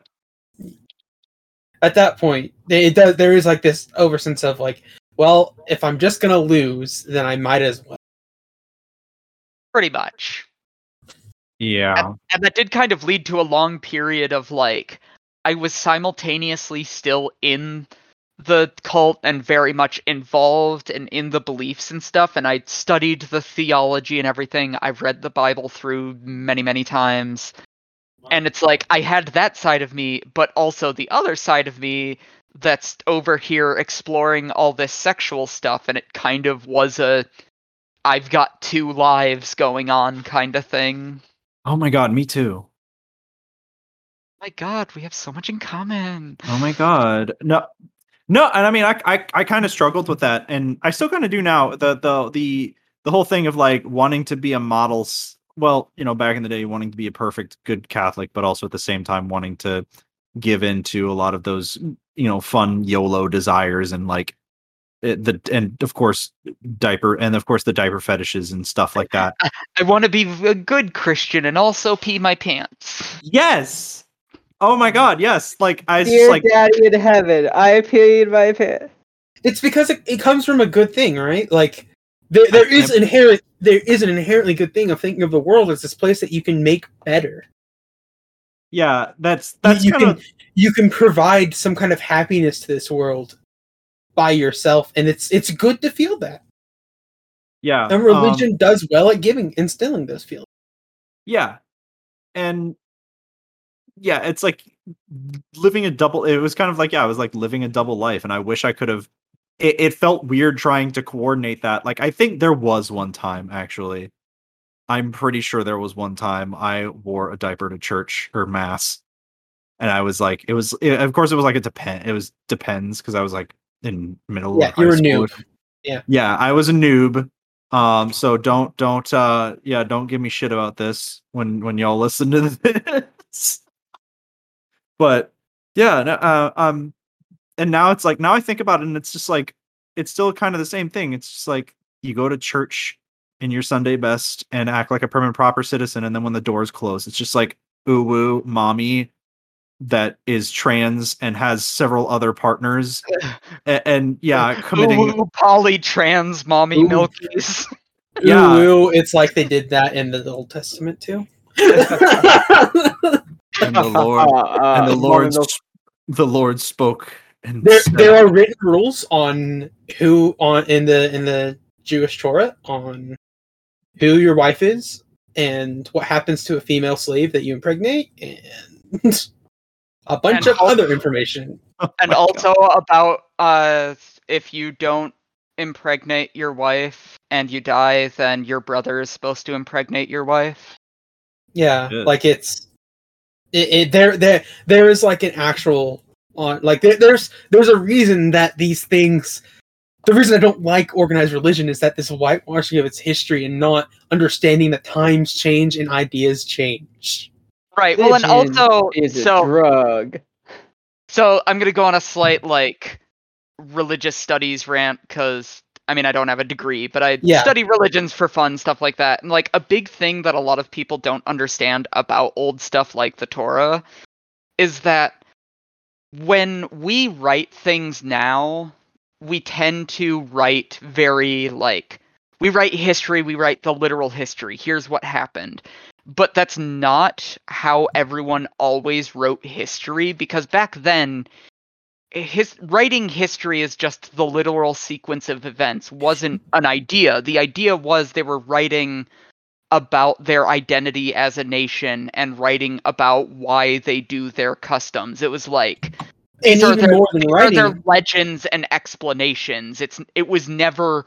B: At that point, it does. There is like this oversense of like, well, if I'm just gonna lose, then I might as well.
D: Pretty much.
C: Yeah.
D: and that did kind of lead to a long period of like I was simultaneously still in the cult and very much involved and in the beliefs and stuff and I studied the theology and everything. I've read the Bible through many many times. And it's like I had that side of me but also the other side of me that's over here exploring all this sexual stuff and it kind of was a I've got two lives going on kind of thing.
C: Oh my god, me too.
D: my god, we have so much in common.
C: Oh my god. No. No, and I mean I I, I kind of struggled with that and I still kind of do now. The the the the whole thing of like wanting to be a model well, you know, back in the day wanting to be a perfect good Catholic but also at the same time wanting to give in to a lot of those, mm, you know, fun YOLO desires and like it, the and of course diaper and of course the diaper fetishes and stuff like that.
D: I want to be a good Christian and also pee my pants.
C: yes. Oh my god, yes. Like I was
A: Dear
C: just like
A: Daddy in heaven, I peed my pants.
B: It's because it, it comes from a good thing, right? Like there, there is inherent there is an inherently good thing of thinking of the world as this place that you can make better.
C: yeah, that's
B: You-
C: that's
B: you
C: kind of
B: can you can provide some kind of happiness to this world by yourself, and it's it's good to feel that.
C: yeah.
B: And
C: um,
B: religion does well at giving instilling those feelings.
C: Yeah. And yeah, it's like living a double it was kind of like yeah, I was like living a double life and I wish I could have it, it felt weird trying to coordinate that. Like I think there was one time actually. I'm pretty sure there was one time I wore a diaper to church or mass. And I was like it was it, of course it was like it depend it was depends because I was like in middle
B: Yeah, you were a
C: school.
B: noob. Yeah.
C: Yeah, I was a noob. Um, so don't don't uh yeah, don't give me shit about this when when y'all listen to this. but yeah, no, uh, um, and now it's like now I think about it, and it's just like it's still kind of the same thing. It's just like you go to church in your Sunday best and act like a permanent proper citizen, and then when the doors close, it's just like ooh woo mommy that is trans and has several other partners, and, and yeah, committing
D: Ooh, poly trans mommy
B: Ooh.
D: milkies.
C: Yeah.
B: Ooh, ooh, it's like they did that in the Old Testament too.
C: and the Lord
A: Uh,
C: and the
A: uh,
C: Lord the Lord spoke and
B: there
C: said-
B: there are written rules on who on in the in the Jewish Torah on who your wife is and what happens to a female slave that you impregnate and a bunch
D: And
B: of
D: how-
B: other information.
D: and
C: my
D: also about uh if you don't impregnate your wife and you die, then your brother is supposed to impregnate your wife.
B: Yeah,
C: Yeah.
B: like it's it, it there there there is like an actual on like there, there's there's a reason that these things the reason I don't like organized religion is that this whitewashing of its history and not understanding that times change and ideas change.
D: Right. Well, and also,
A: is a
D: so
A: drug.
D: so I'm gonna go on a slight like religious studies rant because I mean I don't have a degree, but I
B: Yeah.
D: study religions for fun, stuff like that. And like a big thing that a lot of people don't understand about old stuff like the Torah is that when we write things now, we tend to write very like we write history, we write the literal history. Here's what happened. But that's not how everyone always wrote history because back then his writing history is just the literal sequence of events wasn't an idea. The idea was they were writing about their identity as a nation and writing about why they do their customs. It was like
B: And even
D: their-
B: more than writing,
D: their legends and explanations. It's it was never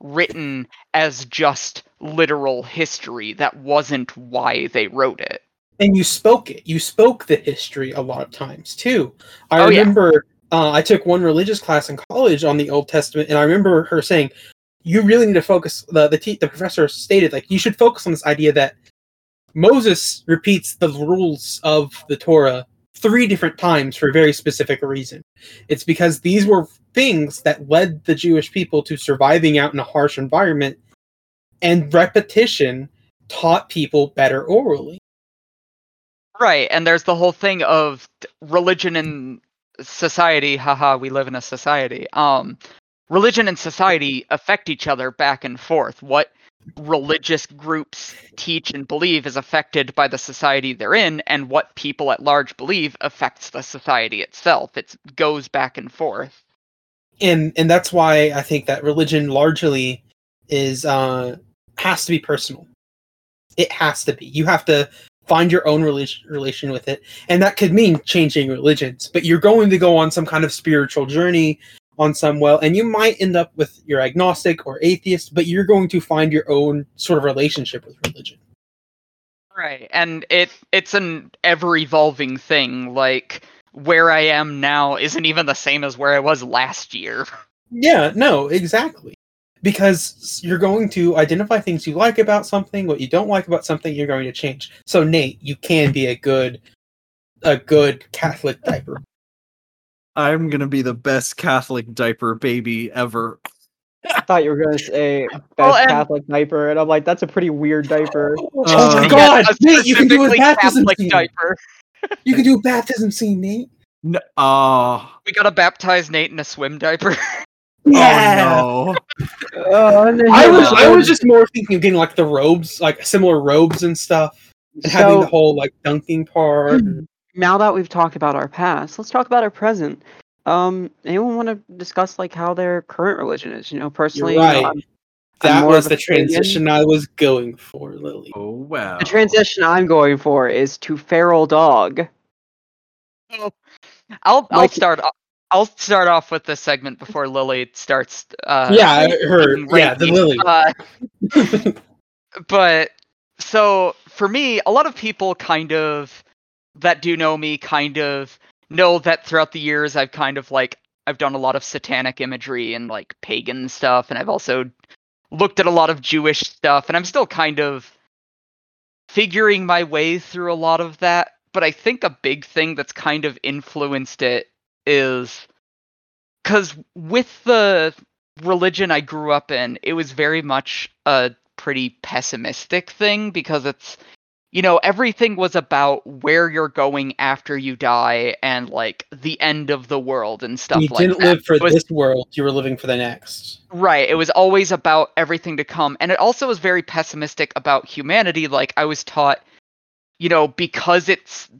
D: written as just literal history. That wasn't why they wrote it.
B: and you spoke it. You spoke the history a lot of times too. I
D: Oh, yeah.
B: remember uh, I took one religious class in college on the Old Testament, and I remember her saying, "You really need to focus." The the, te- the professor stated like you should focus on this idea that Moses repeats the rules of the Torah three different times for a very specific reason. It's because these were things that led the Jewish people to surviving out in a harsh environment, and repetition taught people better orally.
D: Right, and there's the whole thing of religion and society. Haha, we live in a society. Um, religion and society affect each other back and forth. What religious groups teach and believe is affected by the society they're in, and what people at large believe affects the society itself. It goes back and forth.
B: and and that's why I think that religion largely is uh has to be personal. It has to be. You have to find your own relation relation with it, and that could mean changing religions. But you're going to go on some kind of spiritual journey on some well, and you might end up with your agnostic or atheist, but you're going to find your own sort of relationship with religion.
D: Right, and it it's an ever evolving thing. Like where I am now isn't even the same as where I was last year.
B: Yeah, no, exactly. Because you're going to identify things you like about something, what you don't like about something, you're going to change. So Nate, you can be a good a good Catholic diaper.
C: I'm gonna be the best Catholic diaper baby ever.
A: I thought you were gonna say best
D: Well, and-
A: Catholic diaper, and I'm like, that's a pretty weird diaper.
B: Oh
C: Uh,
B: my god,
D: a
B: Nate, you can do a baptism
D: Catholic
B: scene.
D: diaper.
B: You can do a baptism scene, Nate.
C: No, oh,
D: We gotta baptize Nate in a swim diaper.
C: oh no.
A: Oh, and then
B: I was
A: was
B: I was just more thinking of getting like the robes, like similar robes and stuff, and having the whole like dunking part.
A: Now that we've talked about our past, let's talk about our present. Um, anyone want to discuss like how their current religion is? You know, personally, you know,
B: right.
A: I'm-
B: that
A: more
B: was the transition I was going for, Lily.
C: Oh wow.
A: the transition I'm going for is to feral dog.
D: I'll I'll
A: Mike-
D: start. o- I'll start off with this segment before Lily starts. Uh,
B: yeah,
D: her.
B: Yeah, the. Lily.
D: Uh, but so for me, a lot of people kind of that do know me kind of know that throughout the years I've kind of like I've done a lot of satanic imagery and like pagan stuff, and I've also looked at a lot of Jewish stuff, and I'm still kind of figuring my way through a lot of that. But I think a big thing that's kind of influenced it is because with the religion I grew up in, it was very much a pretty pessimistic thing because it's you know everything was about where you're going after you die and like the end of the world and stuff like that.
B: you
D: like
B: didn't
D: that.
B: live for
D: was-
B: this world; you were living for the next.
D: Right. It was always about everything to come. And it also was very pessimistic about humanity. Like, I was taught, you know, because it's.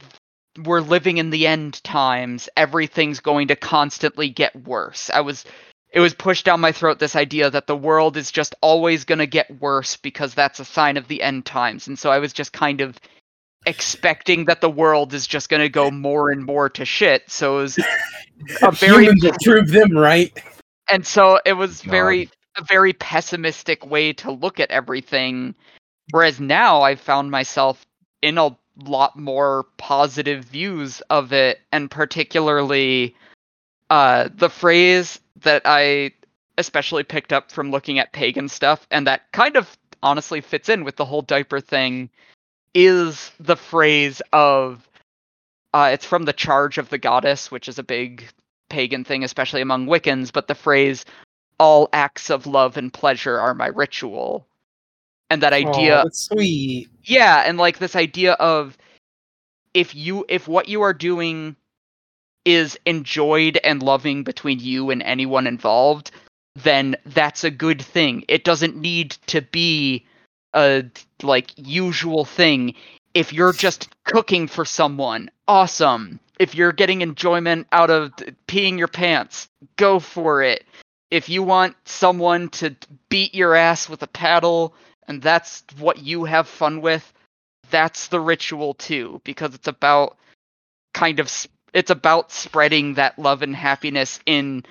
D: We're living in the end times, everything's going to constantly get worse. I was. It was pushed down my throat this idea that the world is just always going to get worse because that's a sign of the end times. And so I was just kind of expecting that the world is just going to go more and more to shit. So it was a very
B: Humans will prove them right.
D: and so it was
C: God.
D: very a very pessimistic way to look at everything whereas now i found myself in a lot more positive views of it and particularly uh the phrase that i especially picked up from looking at pagan stuff, and that kind of honestly fits in with the whole diaper thing, is the phrase of uh, it's from the charge of the goddess, which is a big pagan thing, especially among Wiccans, but the phrase all acts of love and pleasure are my ritual. And that idea
B: sweet.
D: yeah, and like this idea of if you if what you are doing is enjoyed and loving between you and anyone involved, then that's a good thing. It doesn't need to be a like usual thing. If you're just cooking for someone, awesome. If you're getting enjoyment out of peeing your pants, go for it. If you want someone to beat your ass with a paddle and that's what you have fun with, that's the ritual too because it's about kind of it's about spreading that love and happiness in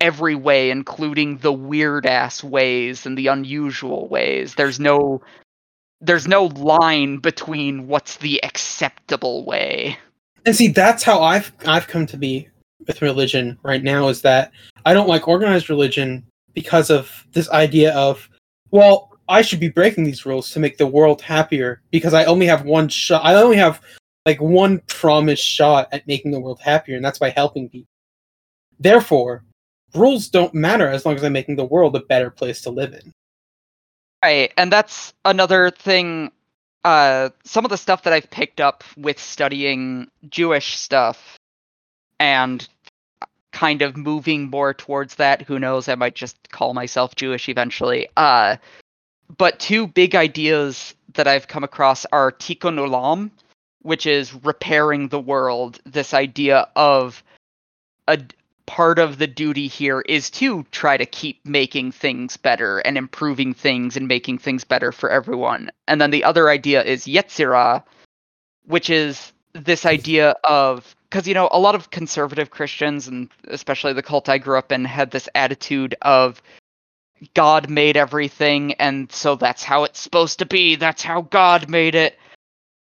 D: every way including the weird ass ways and the unusual ways there's no there's no line between what's the acceptable way
B: And see, that's how I've I've come to be with religion right now. Is that I don't like organized religion because of this idea of, well, I should be breaking these rules to make the world happier because I only have one shot. I only have like one promised shot at making the world happier, and that's by helping people. Therefore, rules don't matter as long as I'm making the world a better place to live in.
D: Right, and that's another thing. Uh, some of the stuff that I've picked up with studying Jewish stuff and kind of moving more towards that. Who knows? I might just call myself Jewish eventually. Uh, but two big ideas that I've come across are tikkun olam, which is repairing the world. This idea of a part of the duty here is to try to keep making things better and improving things and making things better for everyone. And then the other idea is Yetzirah, which is this idea of because you know a lot of conservative Christians and especially the cult I grew up in had this attitude of God made everything and so that's how it's supposed to be. That's how God made it.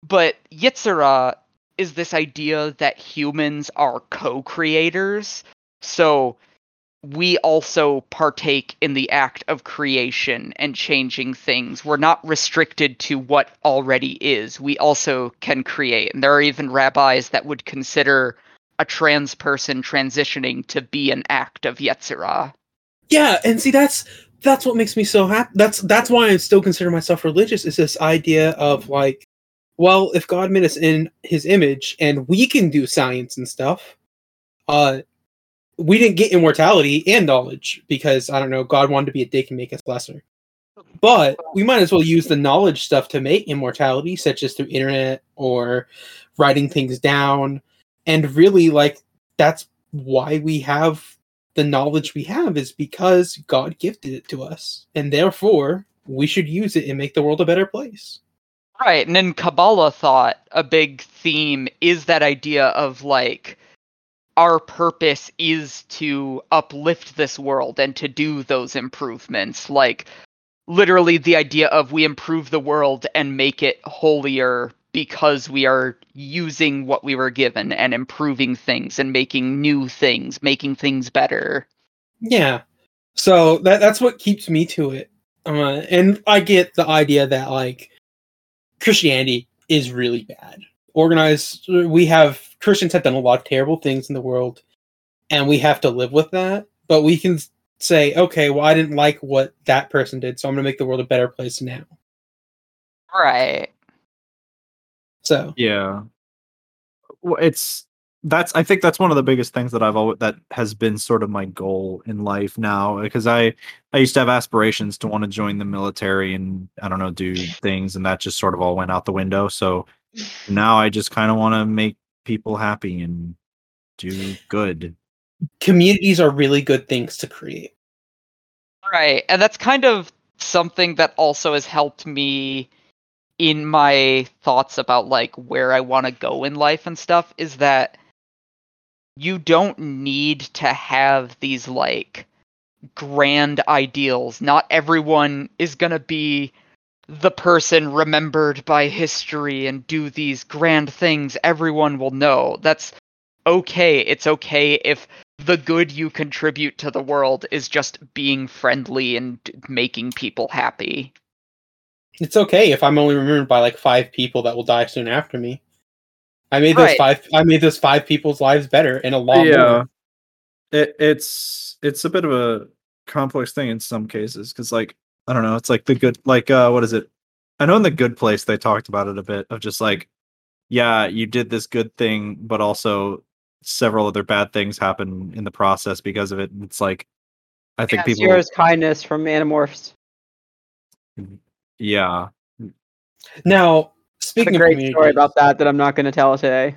D: But Yetzirah is this idea that humans are co-creators. So we also partake in the act of creation and changing things. We're not restricted to what already is. We also can create. And there are even rabbis that would consider a trans person transitioning to be an act of Yetzirah.
B: Yeah, and see that's that's what makes me so happy. That's that's why I still consider myself religious. Is this idea of like, well, if God made us in His image and we can do science and stuff, uh, we didn't get immortality and knowledge because I don't know, God wanted to be a dick and make us lesser. But we might as well use the knowledge stuff to make immortality, such as through internet or writing things down, and really like that's why we have the knowledge we have is because God gifted it to us, and therefore we should use it and make the world a better place.
D: Right, and in Kabbalah thought, a big theme is that idea of like our purpose is to uplift this world and to do those improvements. Like literally the idea of we improve the world and make it holier because we are using what we were given and improving things and making new things, making things better.
B: Yeah, so that that's what keeps me to it. Uh, and I get the idea that like Christianity is really bad. Organized, we have Christians have done a lot of terrible things in the world, and we have to live with that. But we can say, okay, well, I didn't like what that person did, so I'm going to make the world a better place now.
D: Right.
B: So
C: Yeah. Well, it's that's I think that's one of the biggest things that I've always that has been sort of my goal in life now uh, because I I used to have aspirations to want to join the military and I don't know do things and that just sort of all went out the window. So now I just kind of want to make people happy and do good.
B: communities are really good things to create.
D: Right. And that's kind of something that also has helped me in my thoughts about like where I want to go in life and stuff is that you don't need to have these like grand ideals. Not everyone is going to be the person remembered by history and do these grand things everyone will know. That's okay. It's okay if the good you contribute to the world is just being friendly and making people happy.
B: It's okay if I'm only remembered by like five people that will die soon after me. I made those
D: Right.
B: five. I made those five people's lives better in a long.
C: yeah it, it's it's a bit of a complex thing in some cases because like i don't know it's like the good like uh what is it i know in the good place they talked about it a bit of just like yeah you did this good thing but also several other bad things happen in the process because of it and it's like i think people
A: Zero's kindness from Animorphs. Yeah.
B: Now,
C: yeah
A: It's a
B: speaking of
A: great
B: communities,
A: story about that that I'm not going to tell today.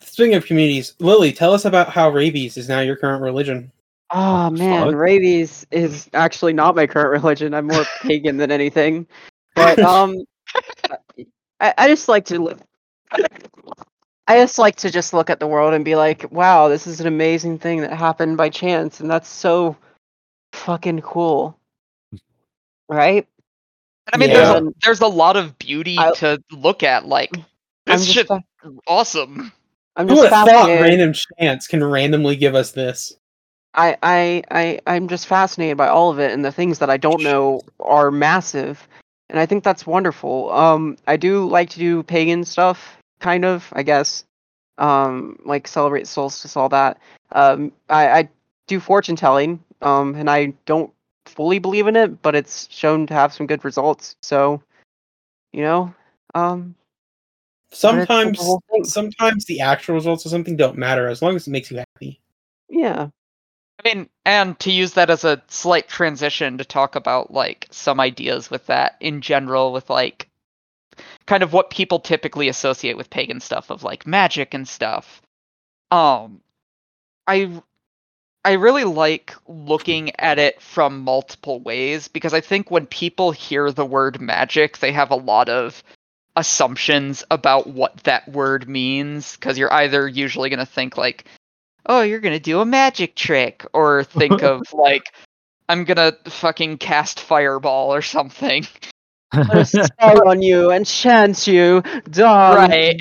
B: speaking of communities, Lily, tell us about how rabies is now your current religion.
A: Oh man,
C: fuck?
A: rabies is actually not my current religion. I'm more pagan than anything. But um, I, I just like to look. I just like to just look at the world and be like, wow, this is an amazing thing that happened by chance, and that's so fucking cool, right?
D: And I mean,
B: Yeah.
D: there's a, there's a lot of beauty
A: I-
D: to look at. Like
A: I'm
D: this
A: just,
D: shit,
A: fa-
D: awesome.
A: I'm
B: Who
A: just
B: would have thought random chance can randomly give us this?
A: I, I, I, I'm just fascinated by all of it, and the things that I don't know are massive, and I think that's wonderful. Um, I do like to do pagan stuff, kind of, I guess, um, like celebrate solstice, all that. Um, I, I do fortune telling, um, and I don't fully believe in it, but it's shown to have some good results. So, you know, um, but the
B: Sometimes, sometimes the actual results of something don't matter as long as it makes you happy.
A: yeah,
D: I mean, and to use that as a slight transition to talk about like some ideas with that in general, with like kind of what people typically associate with pagan stuff of like magic and stuff. Um, I I really like looking at it from multiple ways because I think when people hear the word magic, they have a lot of assumptions about what that word means because you're either usually going to think like oh you're going to do a magic trick or think of like i'm going to fucking cast fireball or something
A: spell on you, enchant you, done.
D: right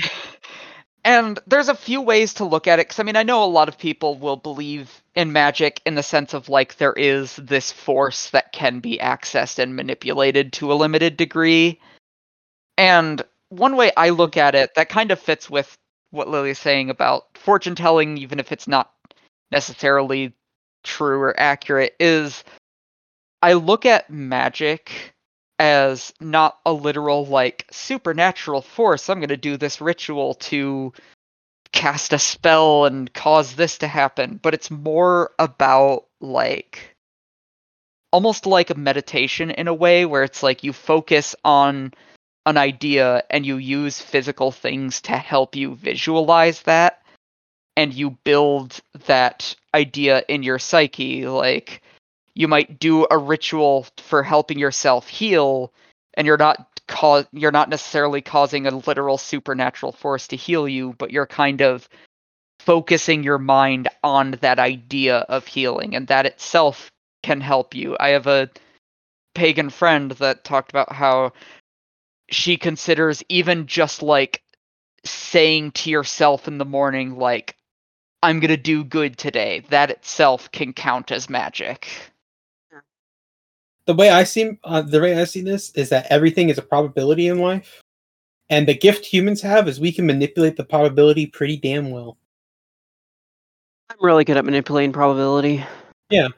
D: and there's a few ways to look at it because i mean i know a lot of people will believe in magic in the sense of like there is this force that can be accessed and manipulated to a limited degree. And one way i look at it that kind of fits with what lily's saying about fortune telling even if it's not necessarily true or accurate is i look at magic as not a literal like supernatural force i'm going to do this ritual to cast a spell and cause this to happen. But it's more about like almost like a meditation in a way where it's like you focus on an idea and you use physical things to help you visualize that and you build that idea in your psyche like you might do a ritual for helping yourself heal and you're not cause you're not necessarily causing a literal supernatural force to heal you but you're kind of focusing your mind on that idea of healing and that itself can help you. I have a pagan friend that talked about how she considers even just like saying to yourself in the morning like i'm going to do good today that itself can count as magic
B: The way I see uh, the way I see this is that everything is a probability in life, and the gift humans have is we can manipulate the probability pretty damn well.
A: I'm really good at manipulating probability.
B: Yeah,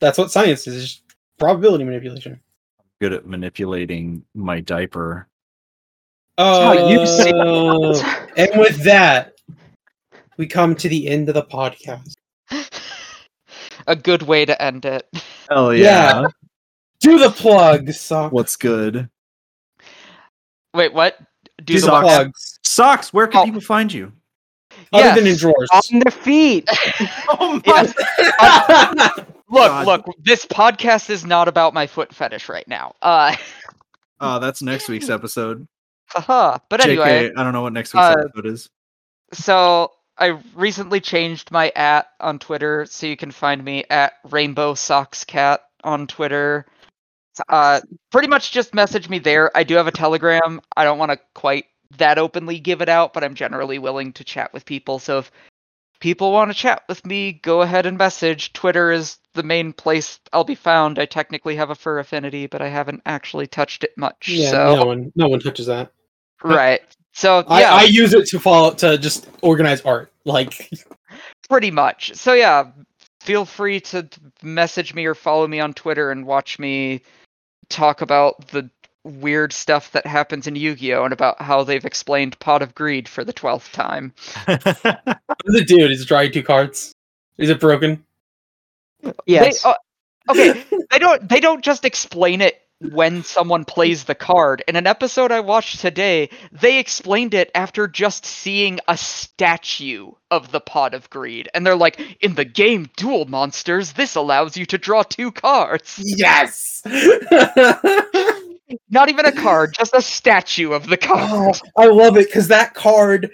B: that's what science is, is just probability manipulation.
C: good at manipulating my diaper
A: Oh, how you see
B: and with that, we come to the end of the podcast.
D: a good way to end it
C: hell
B: Yeah.
C: yeah,
B: Do the plugs, Sock.
C: what's good
D: wait what do
B: Do
D: the
B: the
C: Socks.
B: plugs.
C: socks where can
D: Oh.
C: people find you
B: Other than in
D: Yes.
B: drawers.
A: On their feet.
C: oh
D: Yes. look
C: God.
D: look this podcast is not about my foot fetish right now uh
C: uh that's next week's episode
D: haha. but anyway
C: JK, i don't know what next week's
D: uh,
C: episode is
D: so I recently changed my at on Twitter, so you can find me at Rainbow Socks Cat on Twitter. Uh, pretty much just message me there. I do have a Telegram. I don't want to quite that openly give it out, but I'm generally willing to chat with people. So if people want to chat with me, go ahead and message. Twitter is the main place I'll be found. I technically have a fur affinity, but I haven't actually touched it much.
B: Yeah,
D: so
B: no one, no one touches that.
D: right. So
B: I,
D: yeah,
B: I use it to follow to just organize art. Like,
D: pretty much. So yeah, feel free to message me or follow me on Twitter and watch me talk about the weird stuff that happens in Yu-Gi-Oh and about how they've explained Pot of Greed for the twelfth time.
B: what does it do? Does it draw two cards? Is it broken?
A: Yes.
D: They, uh, okay, they don't they don't just explain it when someone plays the card. In an episode I watched today, they explained it after just seeing a statue of the Pot of Greed. And they're like, in the game Duel Monsters, this allows you to draw two cards.
B: Yes.
D: Not even a card, just a statue of the
B: oh,
D: card.
B: I love it because that card,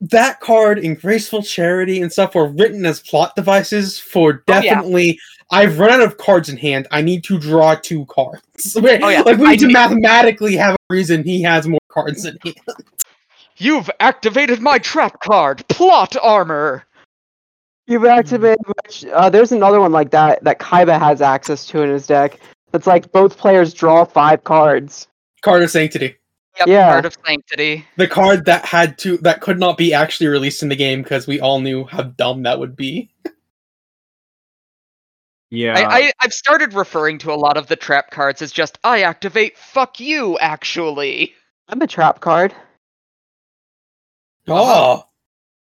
B: that card in Graceful Charity and stuff were written as plot devices for
D: Oh, yeah.
B: Definitely. I've run out of cards in hand. I need to draw two cards.
D: Oh, yeah.
B: Like we
D: I
B: need to
D: need-
B: mathematically have a reason he has more cards in hand.
D: You've activated my trap card, Plot Armor.
A: You've activated. Which, uh, there's another one like that that Kaiba has access to in his deck. It's like both players draw five cards.
B: Card of Sanctity.
D: Yep,
A: Yeah.
D: Card of Sanctity.
B: The card that had to that could not be actually released in the game because we all knew how dumb that would be.
C: Yeah.
D: I, I, I've started referring to a lot of the trap cards as just, I activate fuck you, actually.
A: I'm a trap card.
B: Oh, uh-huh.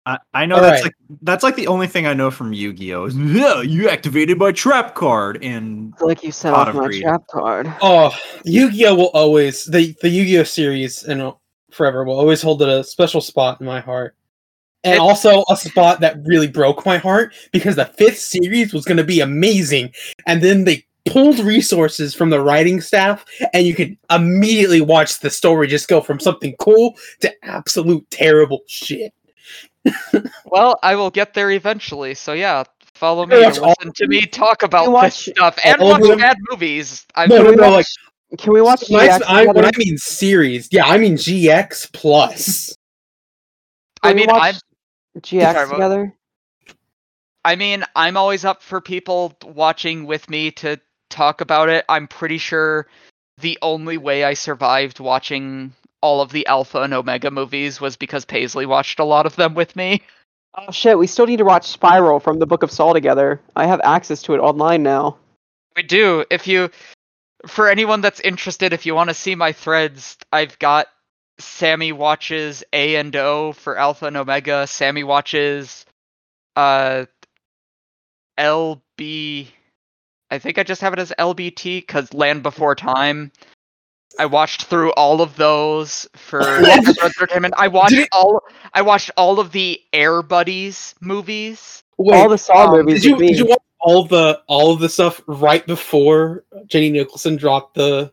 C: I, I know
B: All
C: that's
B: right.
C: like that's like the only thing I know from Yu-Gi-Oh! is yeah, you activated my trap card and
A: like you set off
C: of
A: my
C: greed.
A: trap card.
B: oh, Yu-Gi-Oh will always the the Yu-Gi-Oh series and forever will always hold a special spot in my heart. And also a spot that really broke my heart because the fifth series was going to be amazing, and then they pulled resources from the writing staff, and you could immediately watch the story just go from something cool to absolute terrible shit.
D: Well, I will get there eventually, so yeah, follow me and
B: watch
D: listen to me talk about this stuff and watch
B: them?
D: bad movies. I'm
B: No, no, no,
A: watch- Can we watch
B: When I,
A: GX
B: I- when? I mean series, yeah, I mean GX plus.
D: I
A: Can we
D: mean,
A: watch
D: I'm
A: GX
D: Sorry,
A: together.
D: I mean, I'm always up for people watching with me to talk about it. I'm pretty sure the only way I survived watching all of the Alpha and Omega movies was because Paisley watched a lot of them with me.
A: Oh shit! We still need to watch Spiral from the Book of Saw together. I have access to it online now.
D: We do. If you, for anyone that's interested, if you want to see my threads, I've got Sammy watches A and O for Alpha and Omega. Sammy watches, uh, LB. I think I just have it as LBT because Land Before Time. I watched through all of those for Entertainment. I watched
B: it-
D: all. I watched all of the Air Buddies movies.
B: Wait,
A: All the Saw
D: um,
A: movies.
B: did you did you watch all the all of the stuff right before Jenny Nicholson dropped the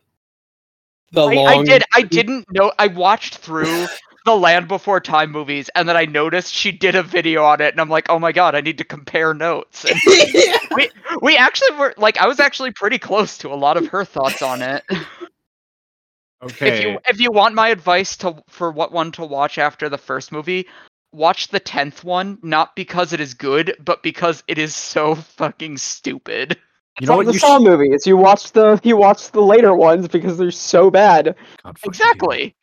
B: the
D: I,
B: long?
D: I did. I didn't know. I watched through the Land Before Time movies, and then I noticed she did a video on it, and I'm like, oh my god, I need to compare notes. And we we actually were like, I was actually pretty close to a lot of her thoughts on it.
C: okay.
D: If you if you want my advice to for what one to watch after the first movie, watch the tenth one, not because it is good, but because it is so fucking stupid.
C: You know what
A: the
C: you
A: Saw
C: sh-
A: movies. You watch the you watch the later ones because they're so bad.
C: God fucking
D: Exactly.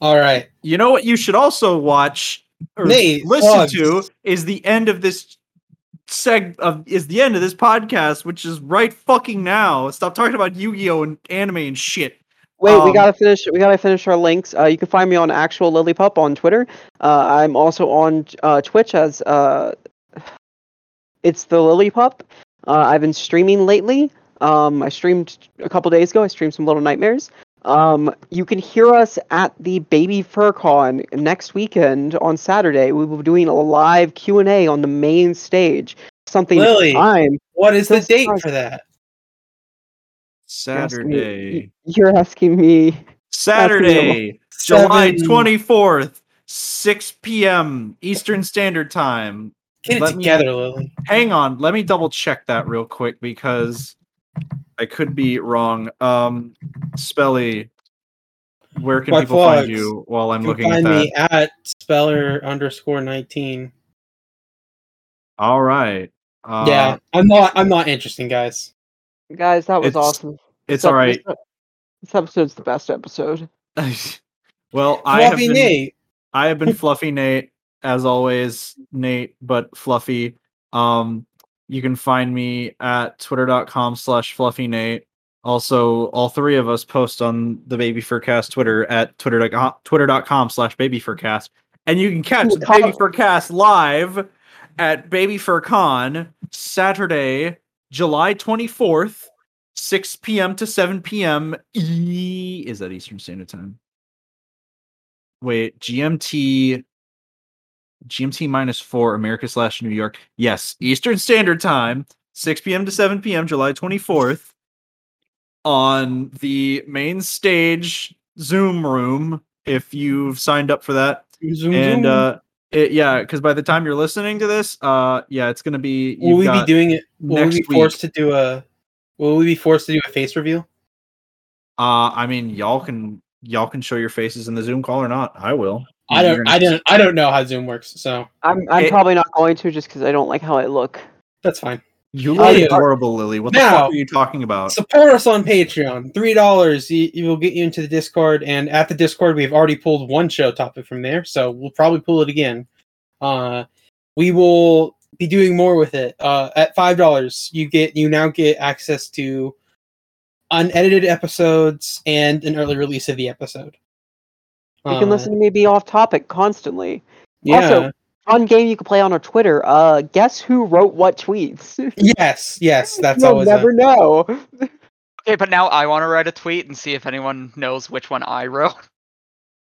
B: all right.
C: You know what you should also watch or
B: Nate,
C: listen
B: plugs.
C: to is the end of this seg of is the end of this podcast, which is right fucking now. Stop talking about Yu-Gi-Oh and anime and shit.
A: Wait, we
C: Um,
A: gotta finish. We gotta finish our links. Uh, you can find me on actual Lilypup on Twitter. Uh, I'm also on uh, Twitch as uh, it's the Lilypup. Uh, I've been streaming lately. Um, I streamed a couple days ago. I streamed some Little Nightmares. Um, you can hear us at the Baby Fur Con next weekend on Saturday. We will be doing a live Q and A on the main stage. Something
B: Lily.
A: I'm
B: What is the date
A: like-
B: for that?
A: you're asking me-
C: Saturday.
A: You're asking me.
C: Saturday, July 24th, 6 p.m. Eastern Standard Time.
B: Get it
C: Let me-
B: Lily.
C: Hang on, let me double check that real quick because I could be wrong. Um, Spelly, where can
B: My
C: people find you while I'm
B: You
C: looking
B: can
C: at
B: find
C: that?
B: me at speller underscore nineteen.
C: All right. Uh,
B: yeah, I'm not. I'm not interesting, guys.
A: Guys, that was
C: It's-
A: awesome.
C: It's
A: This
C: all
A: ep- This, episode's the best episode.
C: well, I have been,
B: Nate.
C: I have been Fluffy Nate as always, Nate, but Fluffy. Um, you can find me at twitter.com slash fluffy Nate. Also, all three of us post on the Baby Furcast Twitter at twitter.com twitter.com slash baby Furcast. And you can catch
A: Ooh,
C: the Baby Furcast live at Baby Fur Con Saturday, July 24th, 6 p.m. to 7 p.m. E is that Eastern Standard Time? Wait, GMT GMT minus four, America slash New York. Yes, Eastern Standard Time, 6 p.m. to 7 p.m., July 24th, on the main stage Zoom room. If you've signed up for that,
B: Zoom,
C: and
B: zoom.
C: uh, it, yeah, because by the time you're listening to this, uh, yeah, it's gonna be.
B: will we be doing it? Will we
C: next
B: be
C: week.
B: forced to do a? Will we be forced to do a face reveal?
C: Uh, I mean, y'all can y'all can show your faces in the Zoom call or not. I will.
B: I don't. I don't. I don't know how Zoom works, so
A: I'm I'm
C: It-
A: probably not going to just because I don't like how I look.
B: that's fine.
C: You look
B: yeah.
C: adorable, Lily. What the
B: Now-
C: fuck are you talking about?
B: Support us on Patreon. Three dollars. You, you will get you into the Discord, and at the Discord, we've already pulled one show topic from there, so we'll probably pull it again. Uh, we will be doing more with it. Uh, at five dollars, you get you now get access to unedited episodes and an early release of the episode.
A: You can
B: Uh,
A: listen to me be off topic constantly.
B: Yeah.
A: Also- Fun game you can play on our Twitter. Uh, guess who wrote what tweets?
B: yes. Yes. That's
A: You'll
B: always a-
A: never know.
D: Okay, but now I want to write a tweet and see if anyone knows which one I wrote.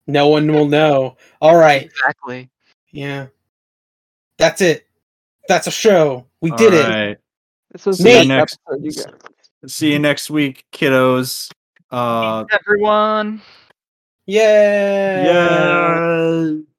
B: no one will know. All right.
D: Exactly.
B: Yeah. That's it. That's a show. We did it.
C: Alright.
A: This was
B: See you
C: next-
A: episode you got.
C: See you next week, kiddos. Uh,
D: Everyone.
B: Yeah.
C: yeah.